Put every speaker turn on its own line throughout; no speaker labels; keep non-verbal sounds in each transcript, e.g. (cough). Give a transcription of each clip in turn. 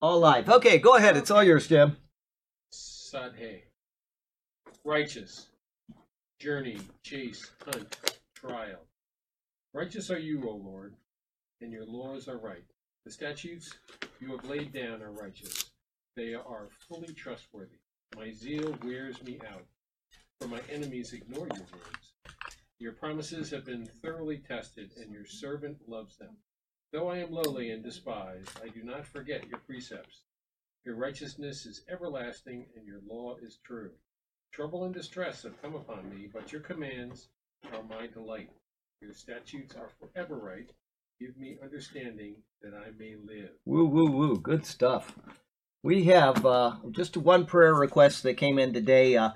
All live. Okay, go ahead. It's all yours, Jim.
Sadhe. Righteous. Journey, chase, hunt, trial. Righteous are you, O Lord, and your laws are right. The statutes you have laid down are righteous. They are fully trustworthy. My zeal wears me out, for my enemies ignore your words. Your promises have been thoroughly tested, and your servant loves them. Though I am lowly and despised, I do not forget your precepts. Your righteousness is everlasting, and your law is true. Trouble and distress have come upon me, but your commands are my delight. Your statutes are forever right. Give me understanding that I may live.
Woo, woo, woo. Good stuff. We have uh, just one prayer request that came in today. Uh,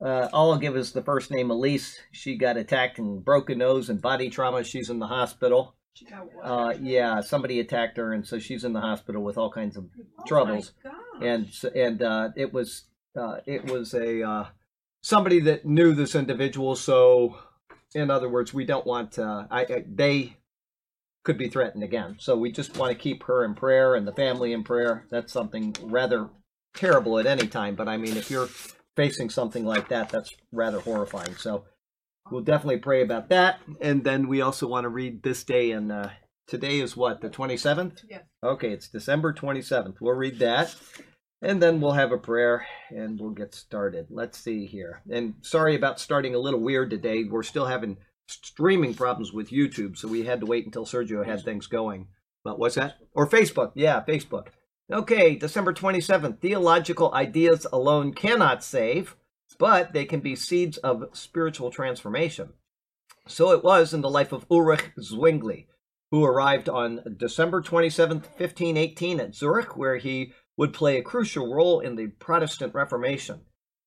uh, all I'll give is the first name Elise. She got attacked and broken nose and body trauma. She's in the hospital.
She got what?
Uh, yeah, somebody attacked her, and so she's in the hospital with all kinds of
Oh
troubles. and and uh, it was uh, it was a uh, somebody that knew this individual. So, in other words, we don't want uh, I, I they could be threatened again. So we just want to keep her in prayer and the family in prayer. That's something rather terrible at any time. But I mean, if you're facing something like that, that's rather horrifying. So we'll definitely pray about that. And then we also want to read this day. And uh, today is what the 27th.
Yes.
Okay, it's December 27th. We'll read that. And then we'll have a prayer and we'll get started. Let's see here. And sorry about starting a little weird today. We're still having streaming problems with YouTube, so we had to wait until Sergio had things going. But what's that? Or Facebook. Yeah, Facebook. Okay, December 27th. Theological ideas alone cannot save, but they can be seeds of spiritual transformation. So it was in the life of Ulrich Zwingli, who arrived on December 27, 1518 at Zurich, where he would play a crucial role in the Protestant Reformation.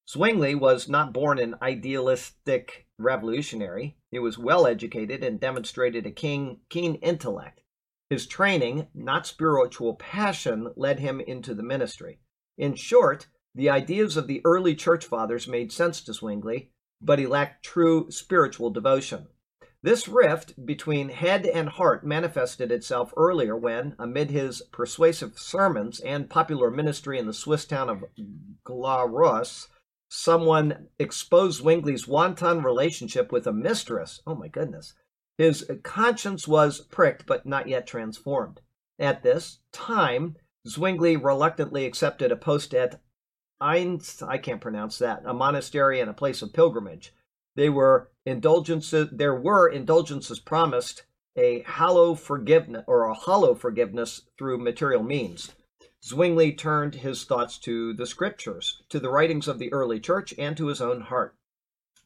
Zwingli was not born an idealistic revolutionary. He was well educated and demonstrated a keen, keen intellect. His training, not spiritual passion, led him into the ministry. In short, the ideas of the early church fathers made sense to Zwingli, but he lacked true spiritual devotion. This rift between head and heart manifested itself earlier when, amid his persuasive sermons and popular ministry in the Swiss town of Glarus, someone exposed Zwingli's wanton relationship with a mistress. Oh my goodness. His conscience was pricked but not yet transformed. At this time, Zwingli reluctantly accepted a post at I can't pronounce that, a monastery and a place of pilgrimage. They were indulgences. There were indulgences promised, a hollow forgiveness or a hollow forgiveness through material means. Zwingli turned his thoughts to the scriptures, to the writings of the early church, and to his own heart.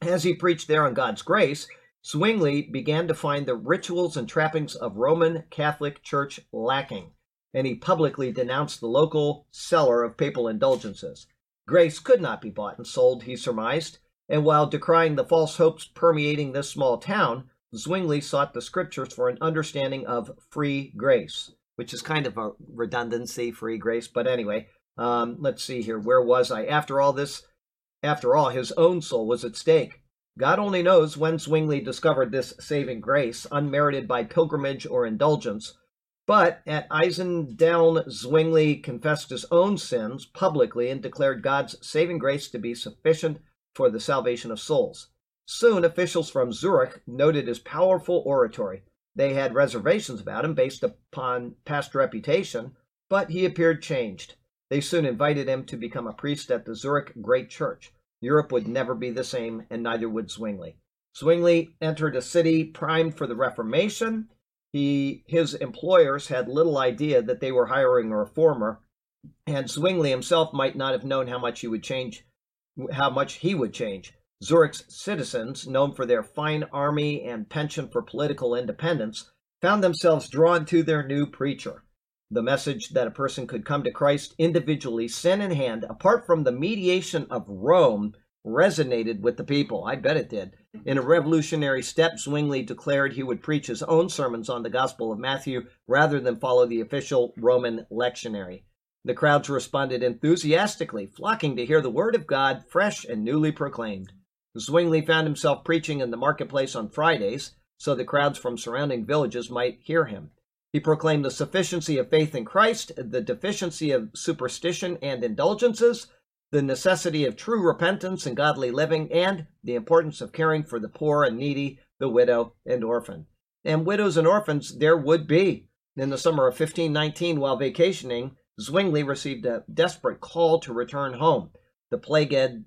As he preached there on God's grace, Zwingli began to find the rituals and trappings of Roman Catholic Church lacking, and he publicly denounced the local seller of papal indulgences. Grace could not be bought and sold, he surmised, and while decrying the false hopes permeating this small town, Zwingli sought the scriptures for an understanding of free grace, which is kind of a redundancy, free grace. But anyway, um, let's see here. Where was I? After all this, after all, his own soul was at stake. God only knows when Zwingli discovered this saving grace, unmerited by pilgrimage or indulgence. But at Eisendown, Zwingli confessed his own sins publicly and declared God's saving grace to be sufficient for the salvation of souls. Soon, officials from Zurich noted his powerful oratory. They had reservations about him based upon past reputation, but he appeared changed. They soon invited him to become a priest at the Zurich Great Church. Europe would never be the same, and neither would Zwingli. Zwingli entered a city primed for the Reformation. He, his employers had little idea that they were hiring a reformer, and Zwingli himself might not have known how much he would change, how much he would change. Zurich's citizens, known for their fine army and penchant for political independence, found themselves drawn to their new preacher. The message that a person could come to Christ individually, sin in hand, apart from the mediation of Rome, resonated with the people. I bet it did. In a revolutionary step, Zwingli declared he would preach his own sermons on the Gospel of Matthew rather than follow the official Roman lectionary. The crowds responded enthusiastically, flocking to hear the word of God fresh and newly proclaimed. Zwingli found himself preaching in the marketplace on Fridays so the crowds from surrounding villages might hear him. He proclaimed the sufficiency of faith in Christ, the deficiency of superstition and indulgences, the necessity of true repentance and godly living, and the importance of caring for the poor and needy, the widow and orphan. And widows and orphans there would be. In the summer of 1519, while vacationing, Zwingli received a desperate call to return home. The plague had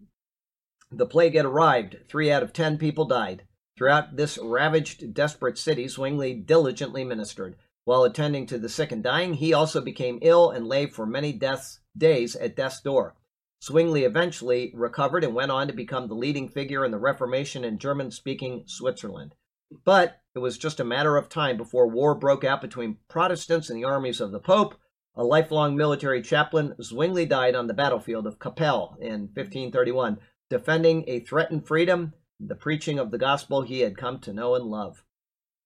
the plague had arrived. Three out of ten people died. Throughout this ravaged, desperate city, Zwingli diligently ministered. While attending to the sick and dying, he also became ill and lay for many deaths, days at death's door. Zwingli eventually recovered and went on to become the leading figure in the Reformation in German speaking Switzerland. But it was just a matter of time before war broke out between Protestants and the armies of the Pope. A lifelong military chaplain, Zwingli died on the battlefield of Kappel in 1531, defending a threatened freedom, the preaching of the gospel he had come to know and love.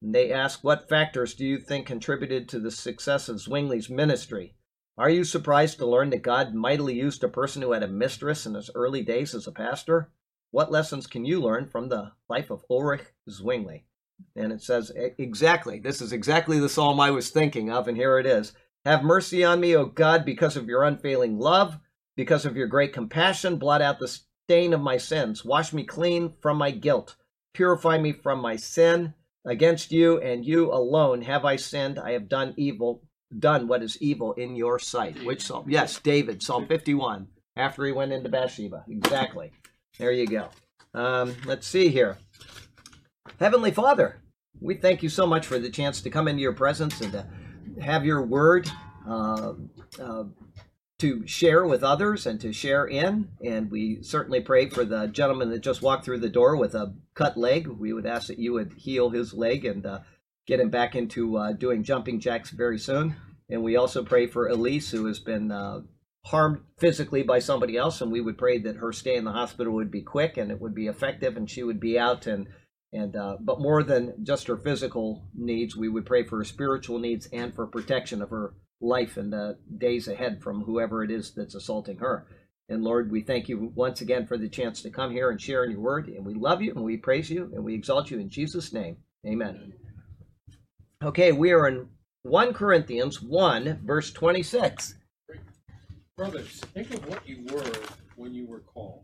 And they ask, What factors do you think contributed to the success of Zwingli's ministry? Are you surprised to learn that God mightily used a person who had a mistress in his early days as a pastor? What lessons can you learn from the life of Ulrich Zwingli? And it says, exactly, this is exactly the psalm I was thinking of, and here it is. Have mercy on me, O God, because of your unfailing love, because of your great compassion, blot out the stain of my sins. Wash me clean from my guilt. Purify me from my sin. Against you and you alone have I sinned. I have done evil, done what is evil in your sight. Which psalm? Yes, David, Psalm 51, after he went into Bathsheba. Exactly. There you go. Um, let's see here. Heavenly Father, we thank you so much for the chance to come into your presence and to have your word uh, uh, to share with others and to share in. And we certainly pray for the gentleman that just walked through the door with a cut leg. We would ask that you would heal his leg and uh, get him back into uh, doing jumping jacks very soon. And we also pray for Elise, who has been uh, harmed physically by somebody else. And we would pray that her stay in the hospital would be quick and it would be effective and she would be out and and uh, but more than just her physical needs, we would pray for her spiritual needs and for protection of her life in the days ahead from whoever it is that's assaulting her. And Lord, we thank you once again for the chance to come here and share in your word. And we love you and we praise you and we exalt you in Jesus' name. Amen. Okay, we are in 1 Corinthians 1, verse 26.
Brothers, think of what you were when you were called.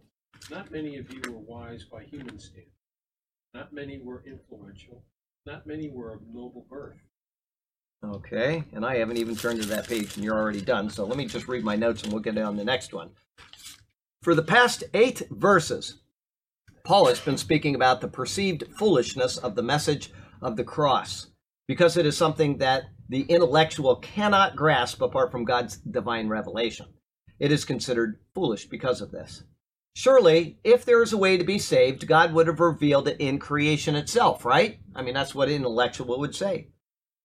Not many of you were wise by human standards. Not many were influential. Not many were of noble birth.
Okay, and I haven't even turned to that page, and you're already done. So let me just read my notes, and we'll get on the next one. For the past eight verses, Paul has been speaking about the perceived foolishness of the message of the cross, because it is something that the intellectual cannot grasp apart from God's divine revelation. It is considered foolish because of this. Surely, if there is a way to be saved, God would have revealed it in creation itself, right? I mean, that's what an intellectual would say.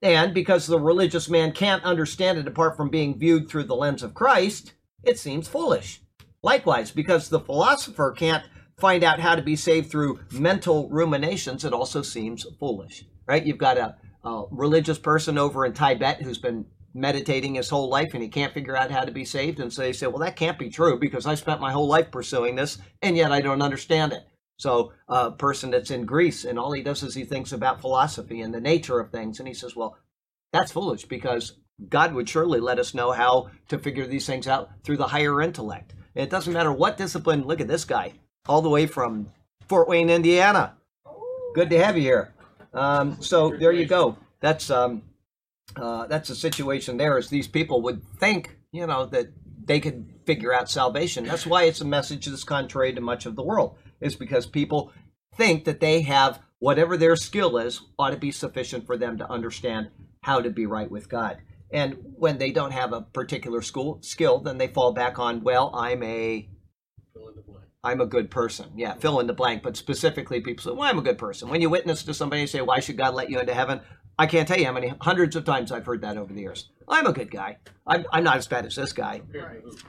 And because the religious man can't understand it apart from being viewed through the lens of Christ, it seems foolish. Likewise, because the philosopher can't find out how to be saved through mental ruminations, it also seems foolish. Right? You've got a, a religious person over in Tibet who's been meditating his whole life and he can't figure out how to be saved. And so they say, well, that can't be true because I spent my whole life pursuing this and yet I don't understand it. So a person that's in Greece and all he does is he thinks about philosophy and the nature of things. And he says, well, that's foolish because God would surely let us know how to figure these things out through the higher intellect. It doesn't matter what discipline. Look at this guy, all the way from Fort Wayne, Indiana. Good to have you here. Um, so there you go. That's um, uh, that's the situation. There is these people would think, you know, that they could figure out salvation. That's why it's a message that's contrary to much of the world is because people think that they have whatever their skill is ought to be sufficient for them to understand how to be right with God. And when they don't have a particular school skill, then they fall back on, well, I'm a I'm a good person. Yeah, fill in the blank. But specifically, people say, well, I'm a good person. When you witness to somebody and say, why should God let you into heaven? I can't tell you how many hundreds of times I've heard that over the years. I'm a good guy. I'm, I'm not as bad as this guy.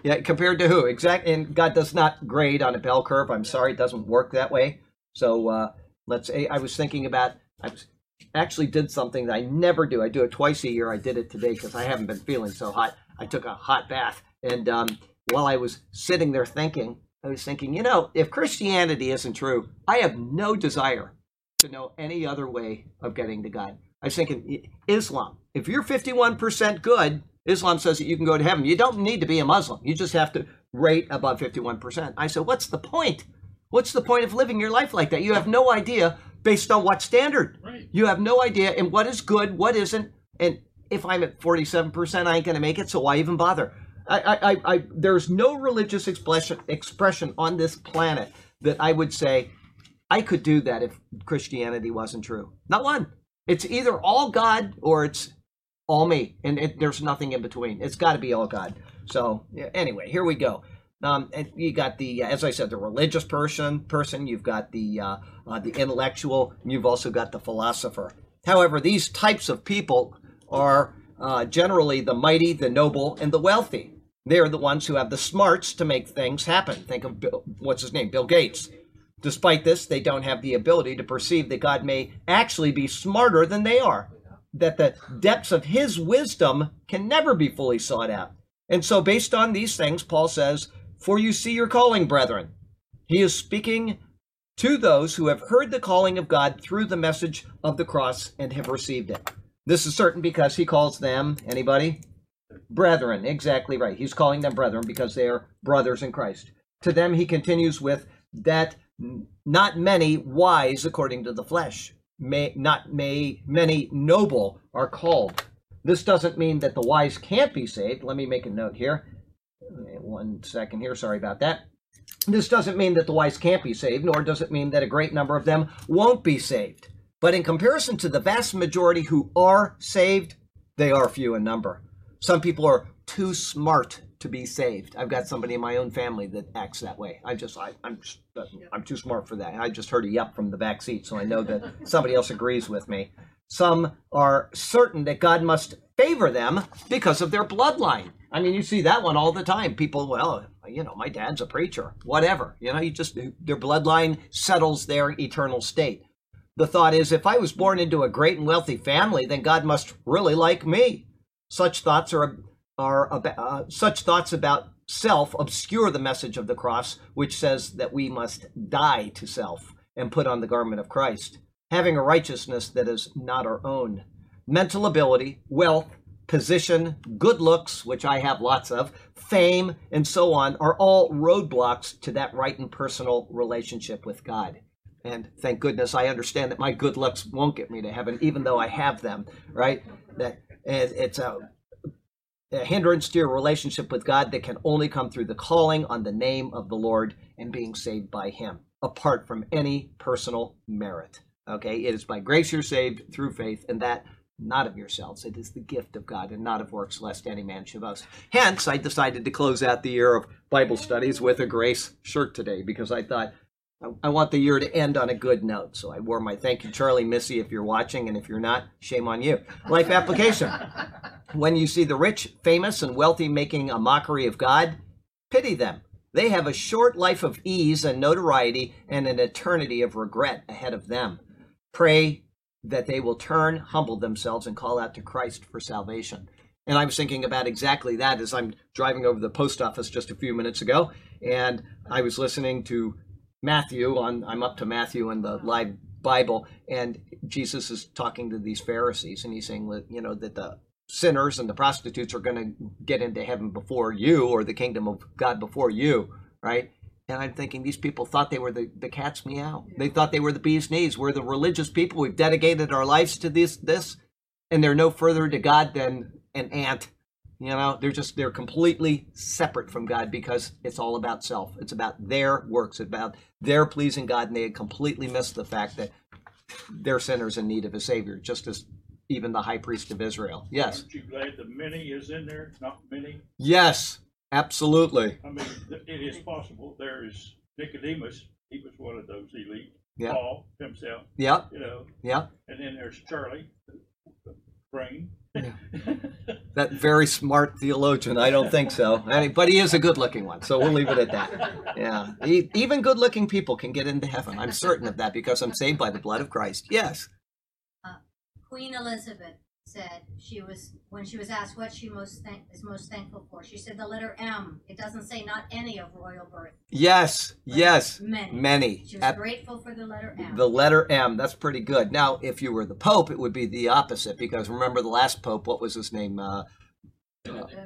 Yeah, compared to who? Exactly. And God does not grade on a bell curve. I'm sorry, it doesn't work that way. So uh, let's say I was thinking about, I was actually did something that I never do. I do it twice a year. I did it today because I haven't been feeling so hot. I took a hot bath. And um, while I was sitting there thinking, I was thinking, you know, if Christianity isn't true, I have no desire to know any other way of getting to God. I was thinking, Islam. If you're 51% good, Islam says that you can go to heaven. You don't need to be a Muslim. You just have to rate above 51%. I said, what's the point? What's the point of living your life like that? You have no idea based on what standard.
Right.
You have no idea and what is good, what isn't. And if I'm at 47%, I ain't going to make it, so why even bother? I, I, I, there's no religious expression, expression on this planet that I would say I could do that if Christianity wasn't true. Not one. It's either all God or it's all me, and it, there's nothing in between. It's got to be all God. So yeah, anyway, here we go. Um, and you got the, as I said, the religious person. Person. You've got the uh, uh, the intellectual. And you've also got the philosopher. However, these types of people are uh, generally the mighty, the noble, and the wealthy. They're the ones who have the smarts to make things happen. Think of Bill, what's his name, Bill Gates. Despite this, they don't have the ability to perceive that God may actually be smarter than they are, that the depths of his wisdom can never be fully sought out. And so, based on these things, Paul says, For you see your calling, brethren. He is speaking to those who have heard the calling of God through the message of the cross and have received it. This is certain because he calls them, anybody? Brethren, exactly right. He's calling them brethren because they are brothers in Christ. To them, he continues with that not many wise according to the flesh, may not may many noble are called. This doesn't mean that the wise can't be saved. Let me make a note here. One second here. Sorry about that. This doesn't mean that the wise can't be saved, nor does it mean that a great number of them won't be saved. But in comparison to the vast majority who are saved, they are few in number. Some people are too smart to be saved. I've got somebody in my own family that acts that way. I just, I, I'm, I'm too smart for that. I just heard a yep from the back seat, so I know that (laughs) somebody else agrees with me. Some are certain that God must favor them because of their bloodline. I mean, you see that one all the time. People, well, you know, my dad's a preacher, whatever. You know, you just, their bloodline settles their eternal state. The thought is, if I was born into a great and wealthy family, then God must really like me. Such thoughts are are about, uh, such thoughts about self obscure the message of the cross, which says that we must die to self and put on the garment of Christ, having a righteousness that is not our own. Mental ability, wealth, position, good looks, which I have lots of, fame, and so on, are all roadblocks to that right and personal relationship with God. And thank goodness I understand that my good looks won't get me to heaven, even though I have them, right? That it's a, a hindrance to your relationship with God that can only come through the calling on the name of the Lord and being saved by Him, apart from any personal merit. Okay, it is by grace you're saved through faith, and that not of yourselves. It is the gift of God and not of works, lest any man should boast. Hence, I decided to close out the year of Bible studies with a grace shirt today because I thought I want the year to end on a good note. So I wore my thank you, Charlie Missy, if you're watching, and if you're not, shame on you. Life application. (laughs) when you see the rich, famous, and wealthy making a mockery of God, pity them. They have a short life of ease and notoriety and an eternity of regret ahead of them. Pray that they will turn, humble themselves, and call out to Christ for salvation. And I was thinking about exactly that as I'm driving over the post office just a few minutes ago, and I was listening to Matthew on I'm up to Matthew in the live Bible, and Jesus is talking to these Pharisees, and he's saying you know that the sinners and the prostitutes are going to get into heaven before you, or the kingdom of God before you, right? And I'm thinking these people thought they were the, the cat's meow. They thought they were the bee's knees. We're the religious people. We've dedicated our lives to this, this, and they're no further to God than an ant you know, they're just they're completely separate from God because it's all about self. It's about their works, about their pleasing God, and they had completely missed the fact that they're sinners in need of a savior, just as even the high priest of Israel. Yes.
Aren't you glad the many is in there, not many?
Yes, absolutely.
I mean, it is possible. There is Nicodemus. He was one of those elite.
Yeah.
Paul himself.
Yep.
You know.
Yep.
And then there's Charlie, the
brain. That very smart theologian. I don't think so. But he is a good looking one. So we'll leave it at that. Yeah. even good looking people can get into heaven. I'm certain of that because I'm saved by the blood of Christ. Yes.
Uh, Queen Elizabeth. Said she was when she was asked what she most thank, is most thankful for. She said the letter M. It doesn't say not any of royal birth.
Yes, yes,
many.
many.
She was
At
grateful for the letter M.
the letter M. That's pretty good. Now, if you were the Pope, it would be the opposite because remember the last Pope. What was his name? Uh,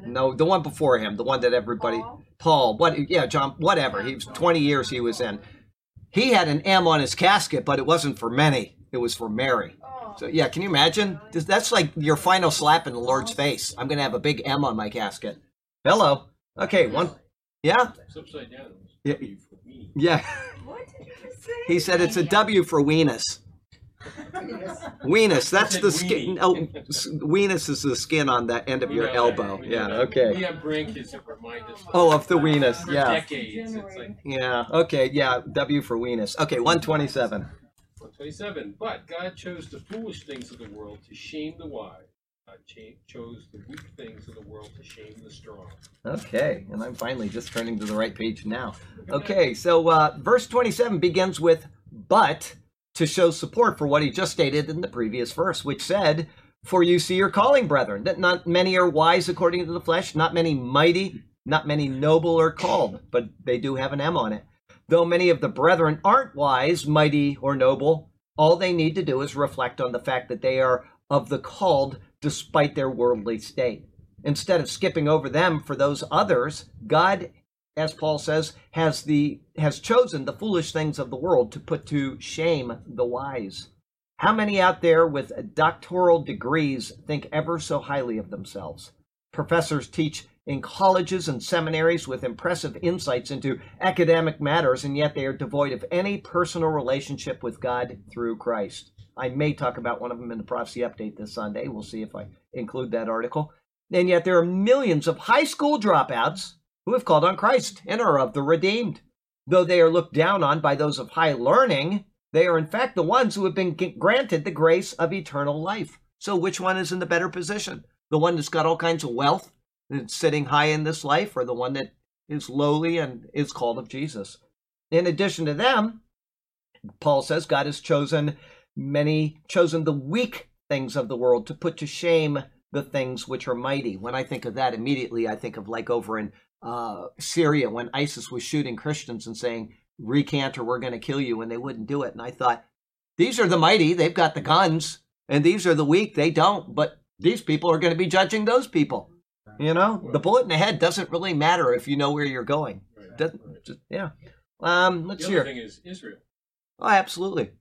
no, the one before him, the one that everybody
Paul?
Paul, what? Yeah, John. Whatever. He was twenty years. He was in. He had an M on his casket, but it wasn't for many. It was for Mary. So yeah, can you imagine? That's like your final slap in the Lord's face. I'm gonna have a big M on my casket. Hello. Okay. One. Yeah.
It's upside down.
Yeah.
W for me.
Yeah.
What did you just say?
He said it's a W for weenus. (laughs) Weenus. That's the skin.
weenie.
Oh, weenus is the skin on the end of your
know
elbow.
that.
Yeah. Okay.
We have grandkids that remind us.
Oh, of the weenus.
For
Yeah.
decades. It's like
Yeah. Okay. Yeah. W for weenus. Okay. One twenty-seven.
127. But God chose the foolish things of the world to shame the wise. God chose the weak things of the world to shame the strong.
Okay, and I'm finally just turning to the right page now. Okay, so uh, verse 27 begins with but to show support for what he just stated in the previous verse, which said, For you see your calling, brethren, that not many are wise according to the flesh, not many mighty, not many noble are called, but they do have an M on it. Though many of the brethren aren't wise, mighty, or noble, all they need to do is reflect on the fact that they are of the called despite their worldly state. Instead of skipping over them for those others, God, as Paul says, has the has chosen the foolish things of the world to put to shame the wise. How many out there with doctoral degrees think ever so highly of themselves? Professors teach in colleges and seminaries with impressive insights into academic matters, and yet they are devoid of any personal relationship with God through Christ. I may talk about one of them in the prophecy update this Sunday. We'll see if I include that article. And yet there are millions of high school dropouts who have called on Christ and are of the redeemed. Though they are looked down on by those of high learning, they are in fact the ones who have been granted the grace of eternal life. So which one is in the better position? The one that's got all kinds of wealth, sitting high in this life, or the one that is lowly and is called of Jesus? In addition to them, Paul says God has chosen many, chosen the weak things of the world to put to shame the things which are mighty. When I think of that, immediately I think of like over in uh, Syria when ISIS was shooting Christians and saying, recant or we're going to kill you, and they wouldn't do it. And I thought, these are the mighty, they've got the guns, and these are the weak, they don't. But these people are going to be judging those people. You know, the bullet in the head doesn't really matter if you know where you're going.
Right.
Doesn't,
Right.
just, yeah. Um, let's
The
see
other
here.
thing is Israel.
Oh, absolutely.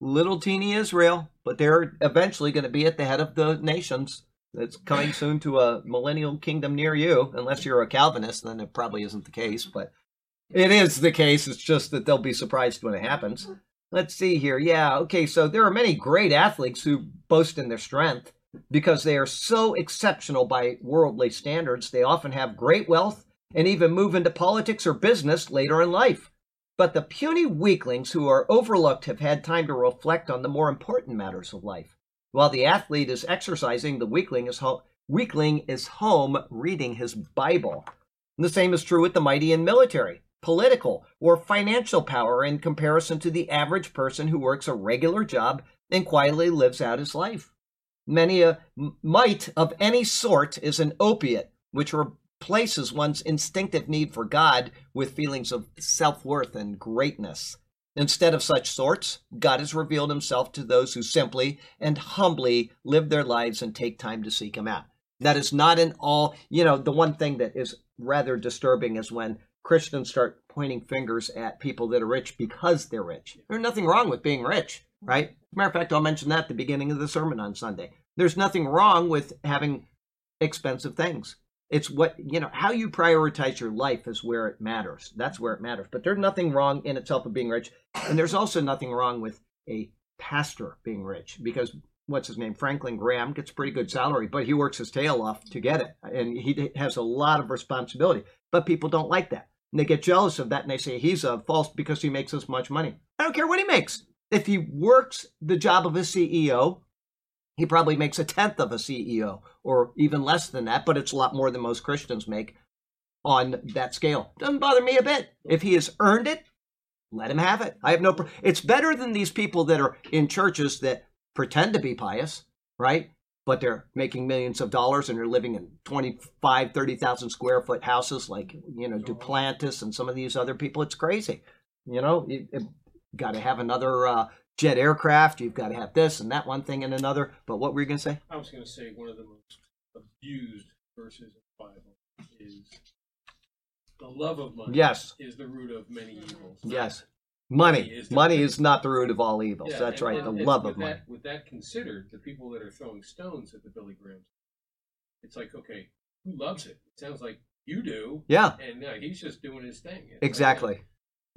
Little teeny Israel, but they're eventually going to be at the head of the nations. It's coming soon to a millennial kingdom near you, unless you're a Calvinist, then it probably isn't the case, but it is the case. It's just that they'll be surprised when it happens. Let's see here. Yeah, okay, so there are many great athletes who boast in their strength because they are so exceptional by worldly standards. They often have great wealth and even move into politics or business later in life. But the puny weaklings who are overlooked have had time to reflect on the more important matters of life. While the athlete is exercising, the weakling is home, weakling is home reading his Bible. And the same is true with the mighty in military, political, or financial power in comparison to the average person who works a regular job and quietly lives out his life. Many a might of any sort is an opiate which replaces one's instinctive need for God with feelings of self worth and greatness. Instead of such sorts, God has revealed himself to those who simply and humbly live their lives and take time to seek him out. That is not an all, you know, the one thing that is rather disturbing is when Christians start pointing fingers at people that are rich because they're rich. There's nothing wrong with being rich, right? Matter of fact, I'll mention that at the beginning of the sermon on Sunday. There's nothing wrong with having expensive things. It's what, you know, how you prioritize your life is where it matters. That's where it matters. But there's nothing wrong in itself of being rich. And there's also nothing wrong with a pastor being rich because what's his name? Franklin Graham gets a pretty good salary, but he works his tail off to get it. And he has a lot of responsibility. But people don't like that. And they get jealous of that and they say he's a false because he makes this much money. I don't care what he makes. If he works the job of a CEO, he probably makes a tenth of a CEO or even less than that, but it's a lot more than most Christians make on that scale. Doesn't bother me a bit. If he has earned it, let him have it. I have no. Pro- it's better than these people that are in churches that pretend to be pious, right? but they're making millions of dollars and they're living in 25, 30,000 square foot houses like, you know, Duplantis and some of these other people. It's crazy. You know, you, you got to have another uh, jet aircraft. You've got to have this and that one thing and another. But what were you going to say?
I was going to say one of the most abused verses in the Bible is the love of money.
Yes.
is the root of many evils.
Yes. Money.
is
Money is not the root of all evils.
Yeah,
That's
and-
right.
and-
The
and
love of money.
With that considered, the people that are throwing stones at the Billy Grahams, it's like, okay, who loves it? It sounds like you do,
Yeah.
and no, he's just doing his thing. It's like,
Exactly.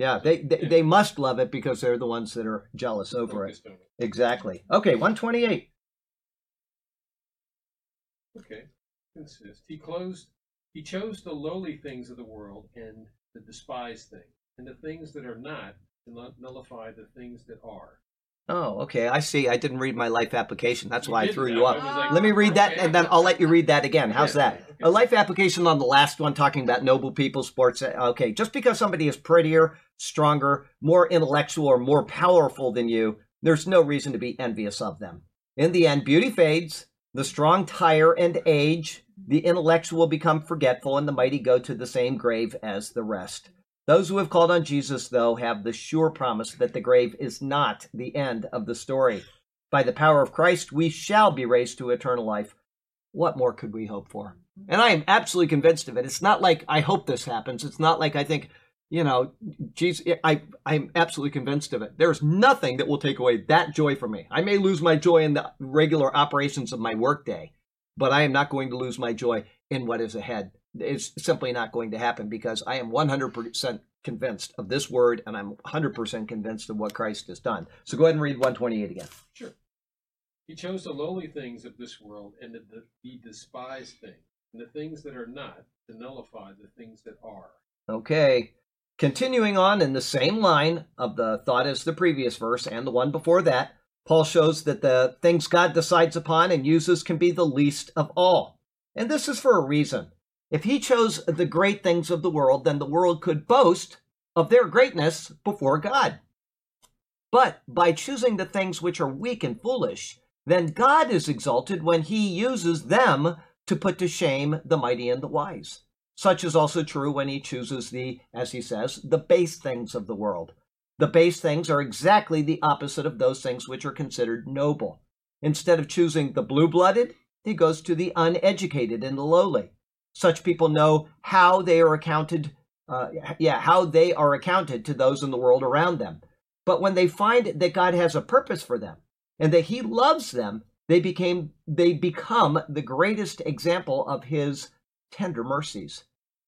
Yeah, they, they they must love it because they're the ones that are jealous over it.
focused on it.
Exactly. Okay, 128.
Okay, consist. He closed. He chose the lowly things of the world and the despised things, and the things that are not to nullify the things that are.
Oh, okay. I see. I didn't read my life application. That's why I threw you up.
like,
Let me read that and then I'll let you read that again. How's that? A life application on the last one talking about noble people, sports. Uh, okay, just because somebody is prettier, stronger, more intellectual, or more powerful than you, there's no reason to be envious of them. In the end, beauty fades, the strong tire and age, the intellectual become forgetful, and the mighty go to the same grave as the rest. Those who have called on Jesus, though, have the sure promise that the grave is not the end of the story. By the power of Christ, we shall be raised to eternal life. What more could we hope for? And I am absolutely convinced of it. It's not like I hope this happens. It's not like I think, you know, Jesus, I, I'm absolutely convinced of it. There's nothing that will take away that joy from me. I may lose my joy in the regular operations of my workday, but I am not going to lose my joy in what is ahead. It's simply not going to happen because I am 100% convinced of this word and I'm 100% convinced of what Christ has done. So go ahead and read 128 again.
Sure. He chose the lowly things of this world and the, the, the despised things, and the things that are not, to nullify the things that are.
Okay. Continuing on in the same line of the thought as the previous verse and the one before that, Paul shows that the things God decides upon and uses can be the least of all. And this is for a reason. If he chose the great things of the world, then the world could boast of their greatness before God. But by choosing the things which are weak and foolish, then God is exalted when he uses them to put to shame the mighty and the wise. Such is also true when he chooses the, as he says, the base things of the world. The base things are exactly the opposite of those things which are considered noble. Instead of choosing the blue blooded, he goes to the uneducated and the lowly. Such people know how they are accounted, uh, yeah, how they are accounted to those in the world around them. But when they find that God has a purpose for them and that He loves them, they became they become the greatest example of His tender mercies.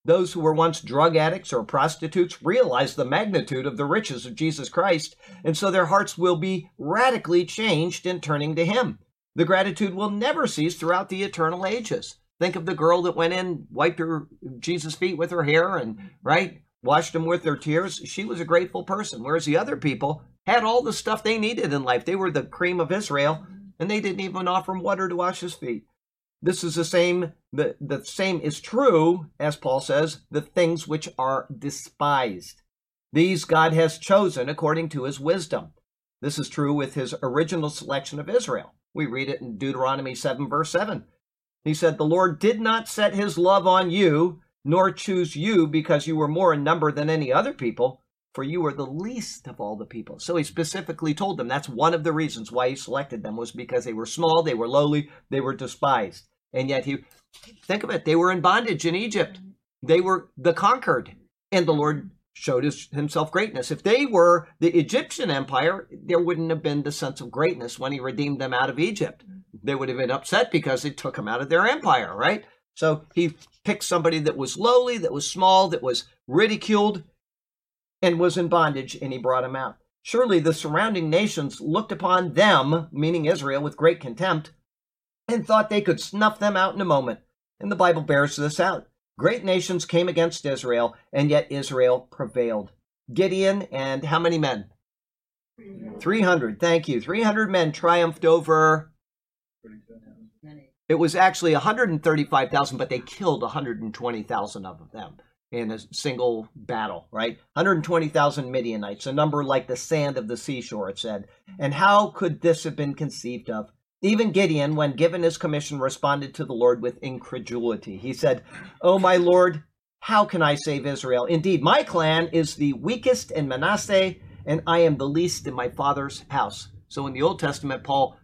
Those who were once drug addicts or prostitutes realize the magnitude of the riches of Jesus Christ, and so their hearts will be radically changed in turning to Him. The gratitude will never cease throughout the eternal ages. Think of the girl that went in, wiped her Jesus' feet with her hair, and right, washed them with their tears. She was a grateful person, whereas the other people had all the stuff they needed in life. They were the cream of Israel, and they didn't even offer him water to wash his feet. This is the same. The, the same is true, as Paul says, the things which are despised. These God has chosen according to his wisdom. This is true with his original selection of Israel. We read it in Deuteronomy 7, verse 7. He said, The Lord did not set his love on you, nor choose you because you were more in number than any other people, for you were the least of all the people. So he specifically told them that's one of the reasons why he selected them was because they were small, they were lowly, they were despised. And yet he think of it, they were in bondage in Egypt. They were the conquered, and the Lord showed his, himself greatness. If they were the Egyptian empire, there wouldn't have been the sense of greatness when he redeemed them out of Egypt. They would have been upset because it took them out of their empire, right? So he picked somebody that was lowly, that was small, that was ridiculed, and was in bondage, and he brought him out. Surely the surrounding nations looked upon them, meaning Israel, with great contempt, and thought they could snuff them out in a moment. And the Bible bears this out. Great nations came against Israel, and yet Israel prevailed. Gideon and how many men? 300. Thank you. 300 men triumphed over. It was actually 135,000, but they killed 120,000 of them in a single battle, right? 120,000 Midianites, a number like the sand of the seashore, it said. And how could this have been conceived of? Even Gideon, when given his commission, responded to the Lord with incredulity. He said, Oh, my Lord, how can I save Israel? Indeed, my clan is the weakest in Manasseh, and I am the least in my father's house. So in the Old Testament, Paul,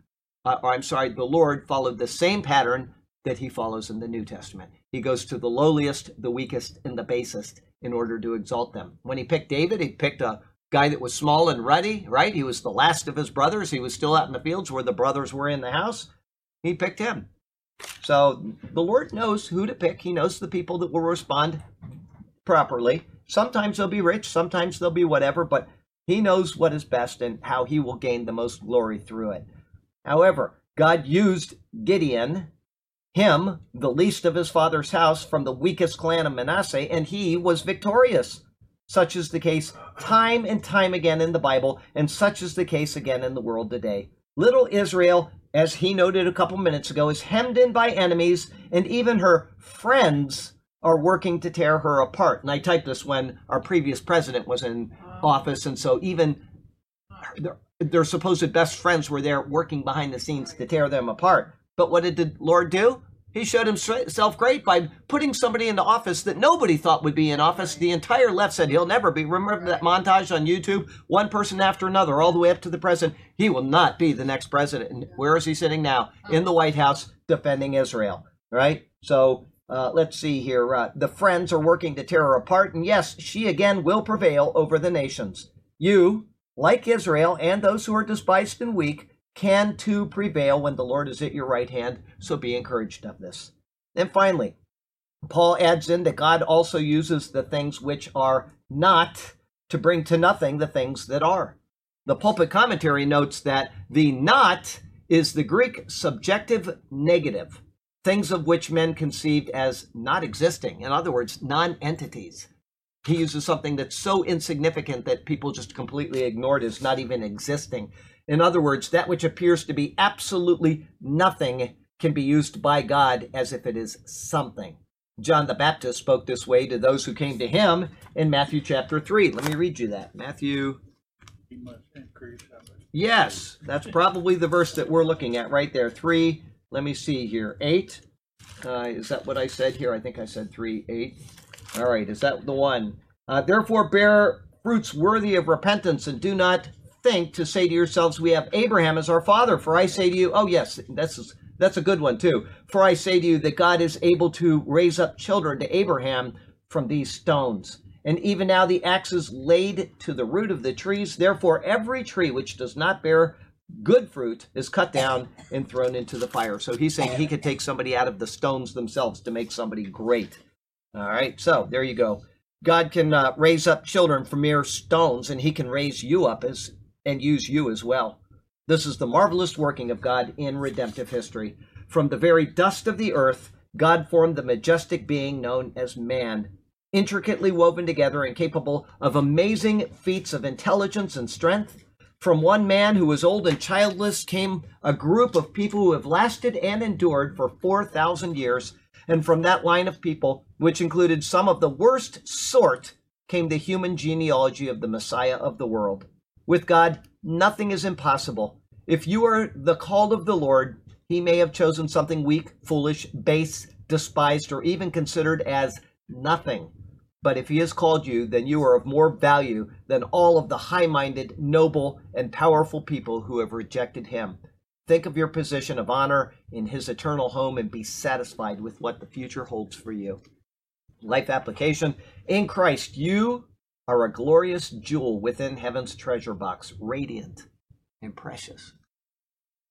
uh, or I'm sorry, the Lord followed the same pattern that he follows in the New Testament. He goes to the lowliest, the weakest, and the basest in order to exalt them. When he picked David, he picked a guy that was small and ruddy, right? He was the last of his brothers. He was still out in the fields where the brothers were in the house. He picked him. So the Lord knows who to pick. He knows the people that will respond properly. Sometimes they'll be rich, sometimes they'll be whatever, but he knows what is best and how he will gain the most glory through it. However, God used Gideon, him, the least of his father's house, from the weakest clan of Manasseh, and he was victorious. Such is the case time and time again in the Bible, and such is the case again in the world today. Little Israel, as he noted a couple minutes ago, is hemmed in by enemies, and even her friends are working to tear her apart. And I typed this when our previous president was in office, and so even their, their supposed best friends were there working behind the scenes to tear them apart. But what did the Lord do? He showed himself great by putting somebody into office that nobody thought would be in office. The entire left said he'll never be. Remember that montage on YouTube? One person after another, all the way up to the president. He will not be the next president. And where is he sitting now? In the White House defending Israel, right? So uh, let's see here. Uh, the friends are working to tear her apart. And yes, she again will prevail over the nations. You, like Israel and those who are despised and weak, can too prevail when the Lord is at your right hand, so be encouraged of this. And finally, Paul adds in that God also uses the things which are not to bring to nothing the things that are. The pulpit commentary notes that the not is the Greek subjective negative, things of which men conceived as not existing. In other words, non entities. He uses something that's so insignificant that people just completely ignored as not even existing. In other words, that which appears to be absolutely nothing can be used by God as if it is something. John the Baptist spoke this way to those who came to him in Matthew chapter 3. Let me read you that. Matthew. Yes, that's probably the verse that we're looking at right there. 3. Let me see here. 8. Uh, is that what I said here? I think I said 3, 8. All right, is that the one? Uh, Therefore, bear fruits worthy of repentance and do not think to say to yourselves, We have Abraham as our father. For I say to you, oh, yes, that's, that's a good one too. For I say to you that God is able to raise up children to Abraham from these stones. And even now the axe is laid to the root of the trees. Therefore, every tree which does not bear good fruit is cut down and thrown into the fire. So he's saying he could take somebody out of the stones themselves to make somebody great. All right, so there you go. God can uh, raise up children from mere stones, and He can raise you up as and use you as well. This is the marvelous working of God in redemptive history. From the very dust of the earth, God formed the majestic being known as man, intricately woven together and capable of amazing feats of intelligence and strength. From one man who was old and childless came a group of people who have lasted and endured for 4,000 years. And from that line of people, which included some of the worst sort, came the human genealogy of the Messiah of the world. With God, nothing is impossible. If you are the called of the Lord, he may have chosen something weak, foolish, base, despised, or even considered as nothing. But if he has called you, then you are of more value than all of the high minded, noble, and powerful people who have rejected him. Think of your position of honor in his eternal home and be satisfied with what the future holds for you. Life application In Christ, you are a glorious jewel within heaven's treasure box, radiant and precious.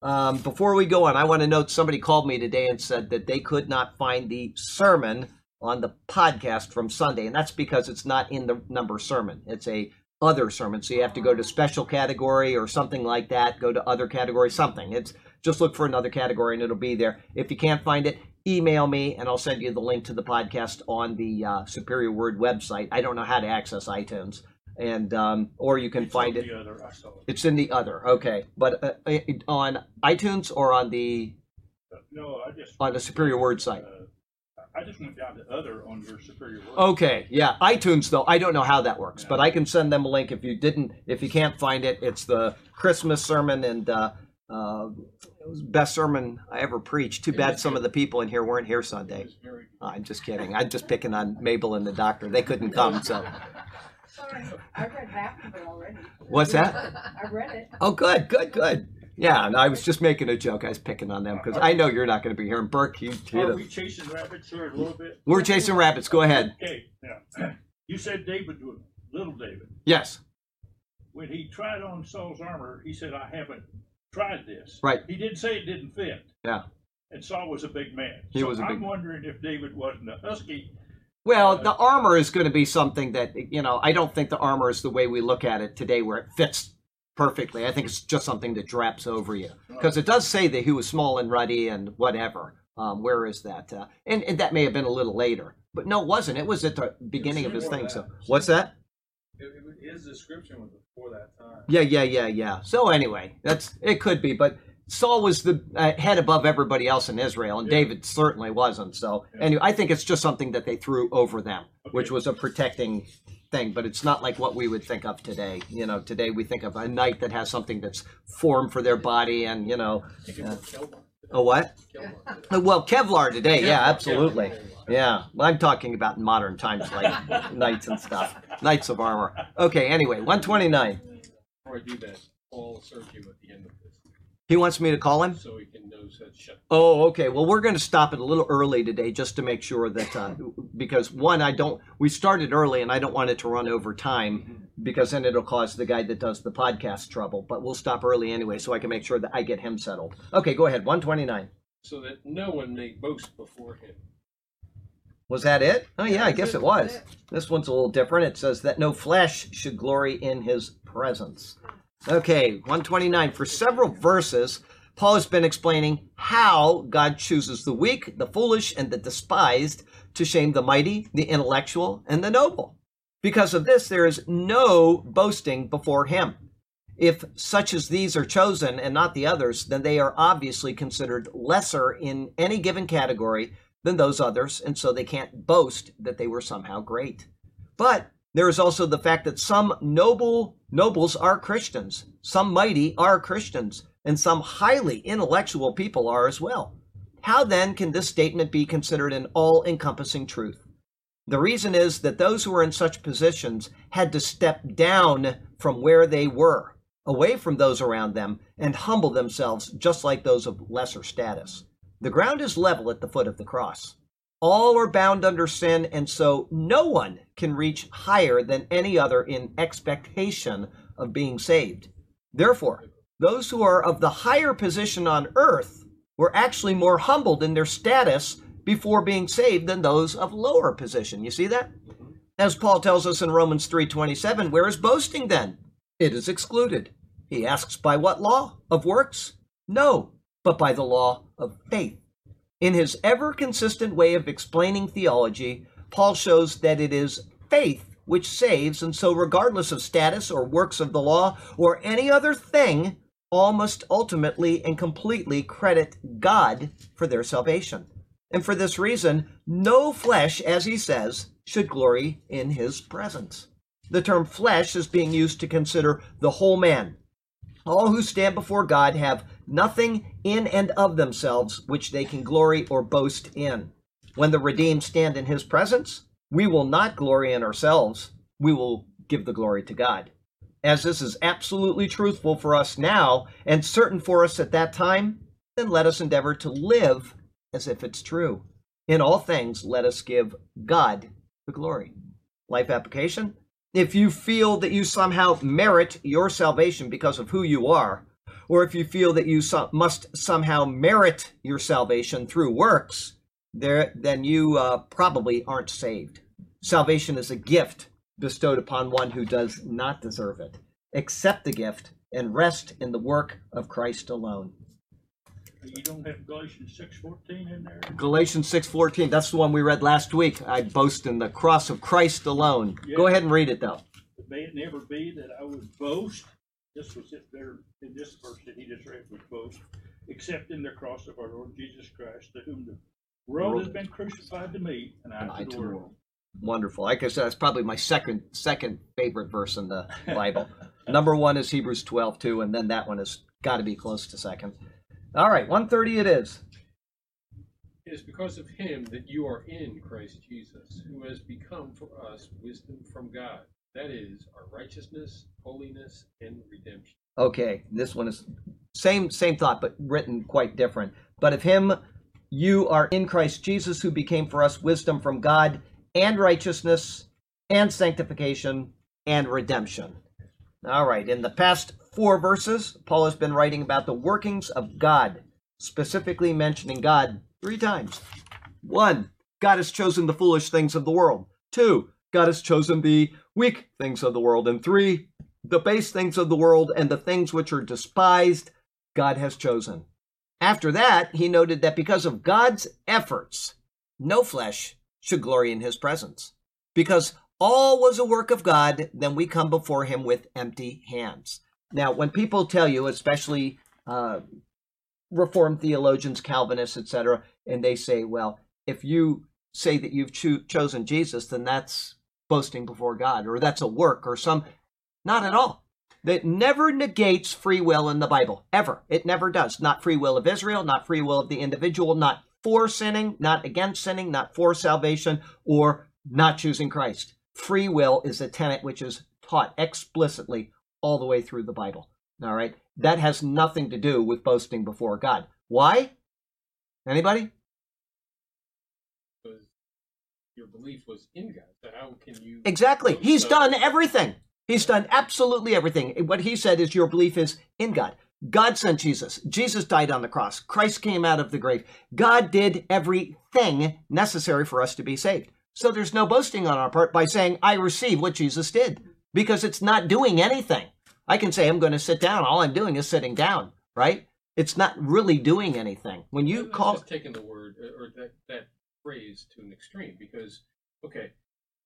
Um, before we go on, I want to note somebody called me today and said that they could not find the sermon on the podcast from Sunday, and that's because it's not in the number sermon. It's a other sermon, so you have to go to special category or something like that. Go to other category, something. It's just look for another category and it'll be there. If you can't find it, email me and I'll send you the link to the podcast on the uh, Superior Word website. I don't know how to access iTunes, and um, or you can
It's
find it.
The other, I saw it.
It's in the other, okay, but uh, it- on iTunes or on the
No, I just.
on the Superior Word site.
Uh, I just went down to other on your Superior Word.
Okay, yeah, iTunes though. I don't know how that works, but I can send them a link if you didn't. If you can't find it, it's the Christmas sermon and uh, uh, was the best sermon I ever preached. Too bad some of the people in here weren't here Sunday.
was very good.
I'm just kidding. I'm just picking on Mabel and the doctor. They couldn't come. So (laughs)
Sorry, I read half of it already.
what's that? (laughs)
I read it.
Oh, good, good, good. Yeah, and I was just making a joke. I was picking on them because I know you're not going to be here. And Burke, you,
Are we chasing rabbits here a little bit?
we're chasing rabbits. Go ahead.
Okay, now, (clears throat) you said David little David.
Yes,
When he tried on Saul's armor, he said, I haven't tried this.
Right.
He did say it didn't fit.
Yeah.
And Saul was a big man.
He
so
was a big-
I'm wondering if David wasn't a husky.
Well, the armor is going to be something that, you know, I don't think the armor is the way we look at it today where it fits perfectly. I think it's just something that drapes over you. Because it does say that he was small and ruddy and whatever. Um, where is that? Uh, and, and that may have been a little later. But no, it wasn't. It was at the beginning of his thing. So, what's that?
It, his description was before that time.
Yeah, yeah, yeah, yeah. So anyway, that's it. Could be, but Saul was the uh, head above everybody else in Israel, and
Yeah.
David certainly wasn't. So
Yeah.
anyway, I think it's just something that they threw over them, which was a protecting thing. But it's not like what we would think of today. You know, today we think of a knight that has something that's formed for their body, and you know,
think it was Kelvin.
a what?
Kelvin.
Uh, Well, Kevlar today, yeah, absolutely.
Kevlar.
Yeah, well, I'm talking about in modern times, like (laughs) knights and stuff, knights of armor. Okay, anyway, 129.
Before I do that, Paul will serve you at the end of this,
He wants me to call him.
so he can that shut.
Oh, okay. Well, we're going to stop it a little early today just to make sure that, uh, because one, I don't, we started early and I don't want it to run over time because then it'll cause the guy that does the podcast trouble. But we'll stop early anyway so I can make sure that I get him settled. Okay, go ahead. 129.
So that no one may boast before him.
Was that it? Oh, yeah, I guess it was. This one's a little different. It says that no flesh should glory in his presence. Okay, 129. For several verses, Paul has been explaining how God chooses the weak, the foolish, and the despised to shame the mighty, the intellectual, and the noble. Because of this, there is no boasting before him. If such as these are chosen and not the others, then they are obviously considered lesser in any given category than those others, and so they can't boast that they were somehow great. But there is also the fact that some noble nobles are Christians, some mighty are Christians, and some highly intellectual people are as well. How then can this statement be considered an all encompassing truth? The reason is that those who were in such positions had to step down from where they were, away from those around them, and humble themselves just like those of lesser status. The ground is level at the foot of the cross. All are bound under sin, and so no one can reach higher than any other in expectation of being saved. Therefore, those who are of the higher position on earth were actually more humbled in their status before being saved than those of lower position. You see that? Mm-hmm. As Paul tells us in Romans 3:27, where is boasting then? It is excluded. He asks by what law? Of works? No, but by the law of faith. In his ever consistent way of explaining theology, Paul shows that it is faith which saves, and so, regardless of status or works of the law or any other thing, all must ultimately and completely credit God for their salvation. And for this reason, no flesh, as he says, should glory in his presence. The term flesh is being used to consider the whole man. All who stand before God have nothing in and of themselves which they can glory or boast in. When the redeemed stand in his presence, we will not glory in ourselves, we will give the glory to God. As this is absolutely truthful for us now and certain for us at that time, then let us endeavor to live as if it's true. In all things, let us give God the glory. Life application if you feel that you somehow merit your salvation because of who you are, or if you feel that you so- must somehow merit your salvation through works, there then you uh, probably aren't saved. Salvation is a gift bestowed upon one who does not deserve it. Accept the gift and rest in the work of Christ alone.
You don't have Galatians six fourteen in there?
Galatians 6:14, that's the one we read last week. I boast in the cross of Christ alone. Go ahead and read it though.
May it never be that I would boast, this was it there in this verse that he just read was boast, except in the cross of our Lord Jesus Christ, to whom the world has been crucified to me, and I,
And
to the world.
world. Wonderful. Like I said, that's probably my second second favorite verse in the (laughs) Bible. Number one is Hebrews 12, too, and then that one has got to be close to second. All right, 130 it is.
It is because of him that you are in Christ Jesus, who has become for us wisdom from God. That is our righteousness, holiness, and redemption.
Okay, this one is same same thought, but written quite different. But of him you are in Christ Jesus, who became for us wisdom from God and righteousness and sanctification and redemption. All right, in the past four verses, Paul has been writing about the workings of God, specifically mentioning God three times. One, God has chosen the foolish things of the world. Two, God has chosen the weak things of the world. And three, the base things of the world and the things which are despised, God has chosen. After that, he noted that because of God's efforts, no flesh should glory in his presence. Because all was a work of God, then we come before him with empty hands. Now, when people tell you, especially uh, Reformed theologians, Calvinists, etc., and they say, well, if you say that you've cho- chosen Jesus, then that's boasting before God, or that's a work, or some. Not at all. That never negates free will in the Bible, ever. It never does. Not free will of Israel, not free will of the individual, not for sinning, not against sinning, not for salvation, or not choosing Christ. Free will is a tenet which is taught explicitly all the way through the Bible. All right? That has nothing to do with boasting before God. Why? Anybody?
Because your belief was in God. So how can you
Exactly. He's done everything. He's done absolutely everything. What he said is your belief is in God. God sent Jesus. Jesus died on the cross. Christ came out of the grave. God did everything necessary for us to be saved. So there's no boasting on our part by saying, I receive what Jesus did, because it's not doing anything. I can say, I'm going to sit down. All I'm doing is sitting down, right? It's not really doing anything. When you
That's
call,
just taking the word or that that phrase to an extreme because okay,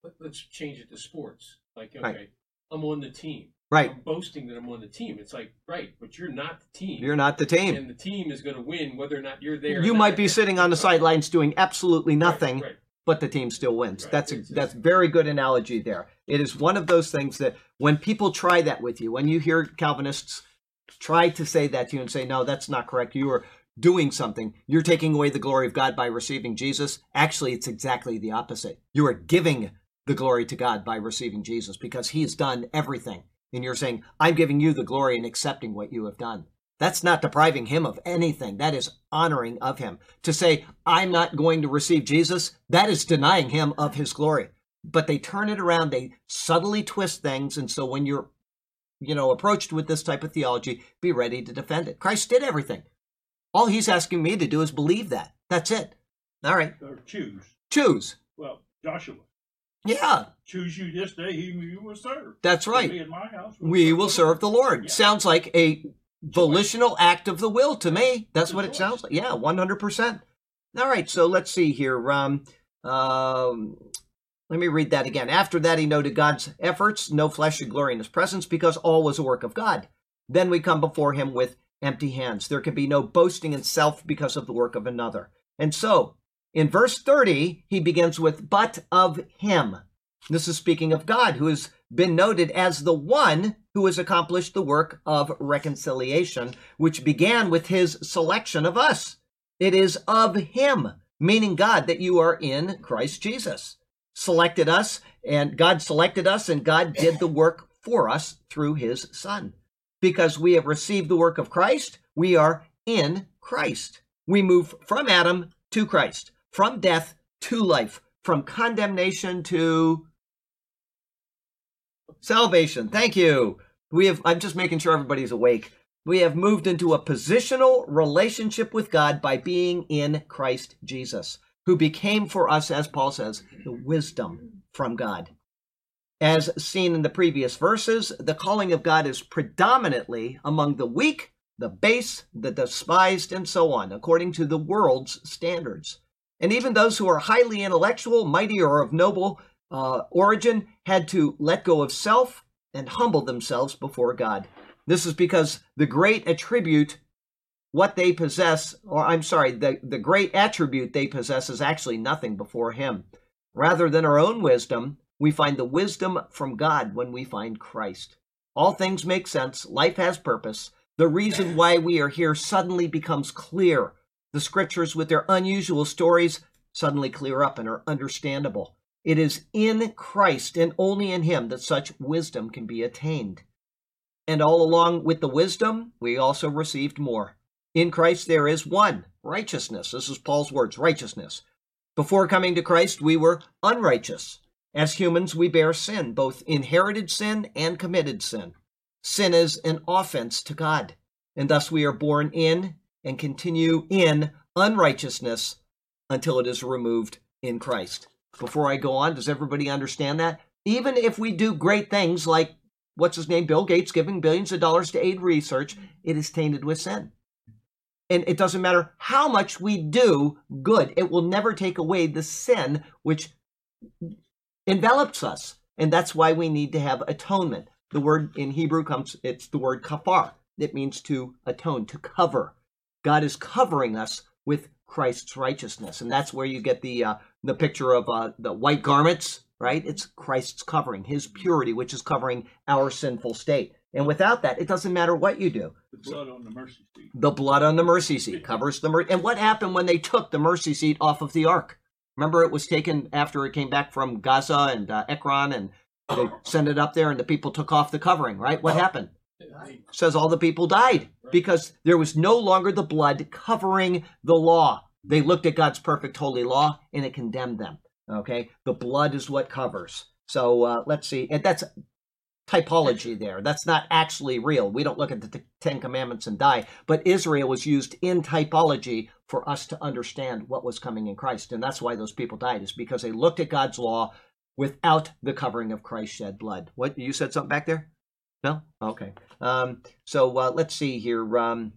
let, us change it to sports. Like okay,
Right.
I'm on the team.
Right,
I'm boasting that I'm on the team. It's like right, but you're not the team.
you're not the team.
and the team is going to win whether or not you're there.
You might be sitting on the sidelines doing absolutely nothing.
right.
but the team still wins.
Right.
That's a, that's very good analogy there. It is one of those things that when people try that with you, when you hear Calvinists try to say that to you and say, "No, that's not correct. You are doing something. You're taking away the glory of God by receiving Jesus." Actually, it's exactly the opposite. You are giving the glory to God by receiving Jesus because He's done everything, and you're saying, "I'm giving you the glory and accepting what you have done." That's not depriving him of anything. That is honoring of him. To say, I'm not going to receive Jesus, that is denying him of his glory. But they turn it around, they subtly twist things. And so when you're, you know, approached with this type of theology, be ready to defend it. Christ did everything. All he's asking me to do is believe that. That's it. All right.
Or choose.
Choose.
Well, Joshua,
Yeah,
choose you this day whom you will serve.
that's right.
and my house.
We will serve the Lord.
Yeah.
Sounds like a volitional act of the will to me. That's what it
choice.
sounds like. Yeah, one hundred percent. All right, so let's see here. Um, um, let me read that again. After that, he noted God's efforts. No flesh should glory in his presence because all was a work of God. Then we come before him with empty hands. There can be no boasting in self because of the work of another. And so, in verse 30, he begins with, but of him. This is speaking of God, who has been noted as the one who has accomplished the work of reconciliation, which began with his selection of us. It is of him, meaning God, that you are in Christ Jesus. Selected us, and God selected us, and God did the work for us through his Son. Because we have received the work of Christ, we are in Christ. We move from Adam to Christ, from death to life, from condemnation to salvation. Thank you. We have I'm just making sure everybody's awake. We have moved into a positional relationship with God by being in Christ Jesus, who became for us as Paul says, the wisdom from God. As seen in the previous verses, the calling of God is predominantly among the weak, the base, the despised, and so on, according to the world's standards. And even those who are highly intellectual, mighty, or of noble uh, origin had to let go of self and humble themselves before God. This is because the great attribute, what they possess, or I'm sorry, the, the great attribute they possess is actually nothing before Him. Rather than our own wisdom, we find the wisdom from God when we find Christ. All things make sense, life has purpose. The The reason why we are here suddenly becomes clear. The scriptures, with their unusual stories, suddenly clear up and are understandable. It is in Christ and only in Him that such wisdom can be attained. And all along with the wisdom, we also received more. In Christ there is one righteousness. This is Paul's words righteousness. Before coming to Christ, we were unrighteous. As humans, we bear sin, both inherited sin and committed sin. Sin is an offense to God, and thus we are born in and continue in unrighteousness until it is removed in Christ. Before I go on, does everybody understand that? Even if we do great things like what's his name, Bill Gates giving billions of dollars to aid research, it is tainted with sin. And it doesn't matter how much we do good, it will never take away the sin which envelops us. And that's why we need to have atonement. The word in Hebrew comes, it's the word kafar. It means to atone, to cover. God is covering us with Christ's righteousness. And that's where you get the, uh, the picture of uh, the white garments, right? It's Christ's covering, his purity, which is covering our sinful state. And without that, it doesn't matter what you do.
The blood on the mercy seat.
The blood on the mercy seat covers the mercy. And what happened when they took the mercy seat off of the ark? Remember, it was taken after it came back from Gaza and uh, Ekron, and they sent it up there, and the people took off the covering. Right? What happened? Says all the people died because there was no longer the blood covering the law. They looked at God's perfect holy law, and it condemned them. Okay, the blood is what covers. So uh, let's see. And that's typology there. That's not actually real. We don't look at the Ten Commandments and die, but Israel was used in typology for us to understand what was coming in Christ. And that's why those people died, is because they looked at God's law without the covering of Christ's shed blood. What, you said something back there? No? Okay. Um, so uh, let's see here. Um,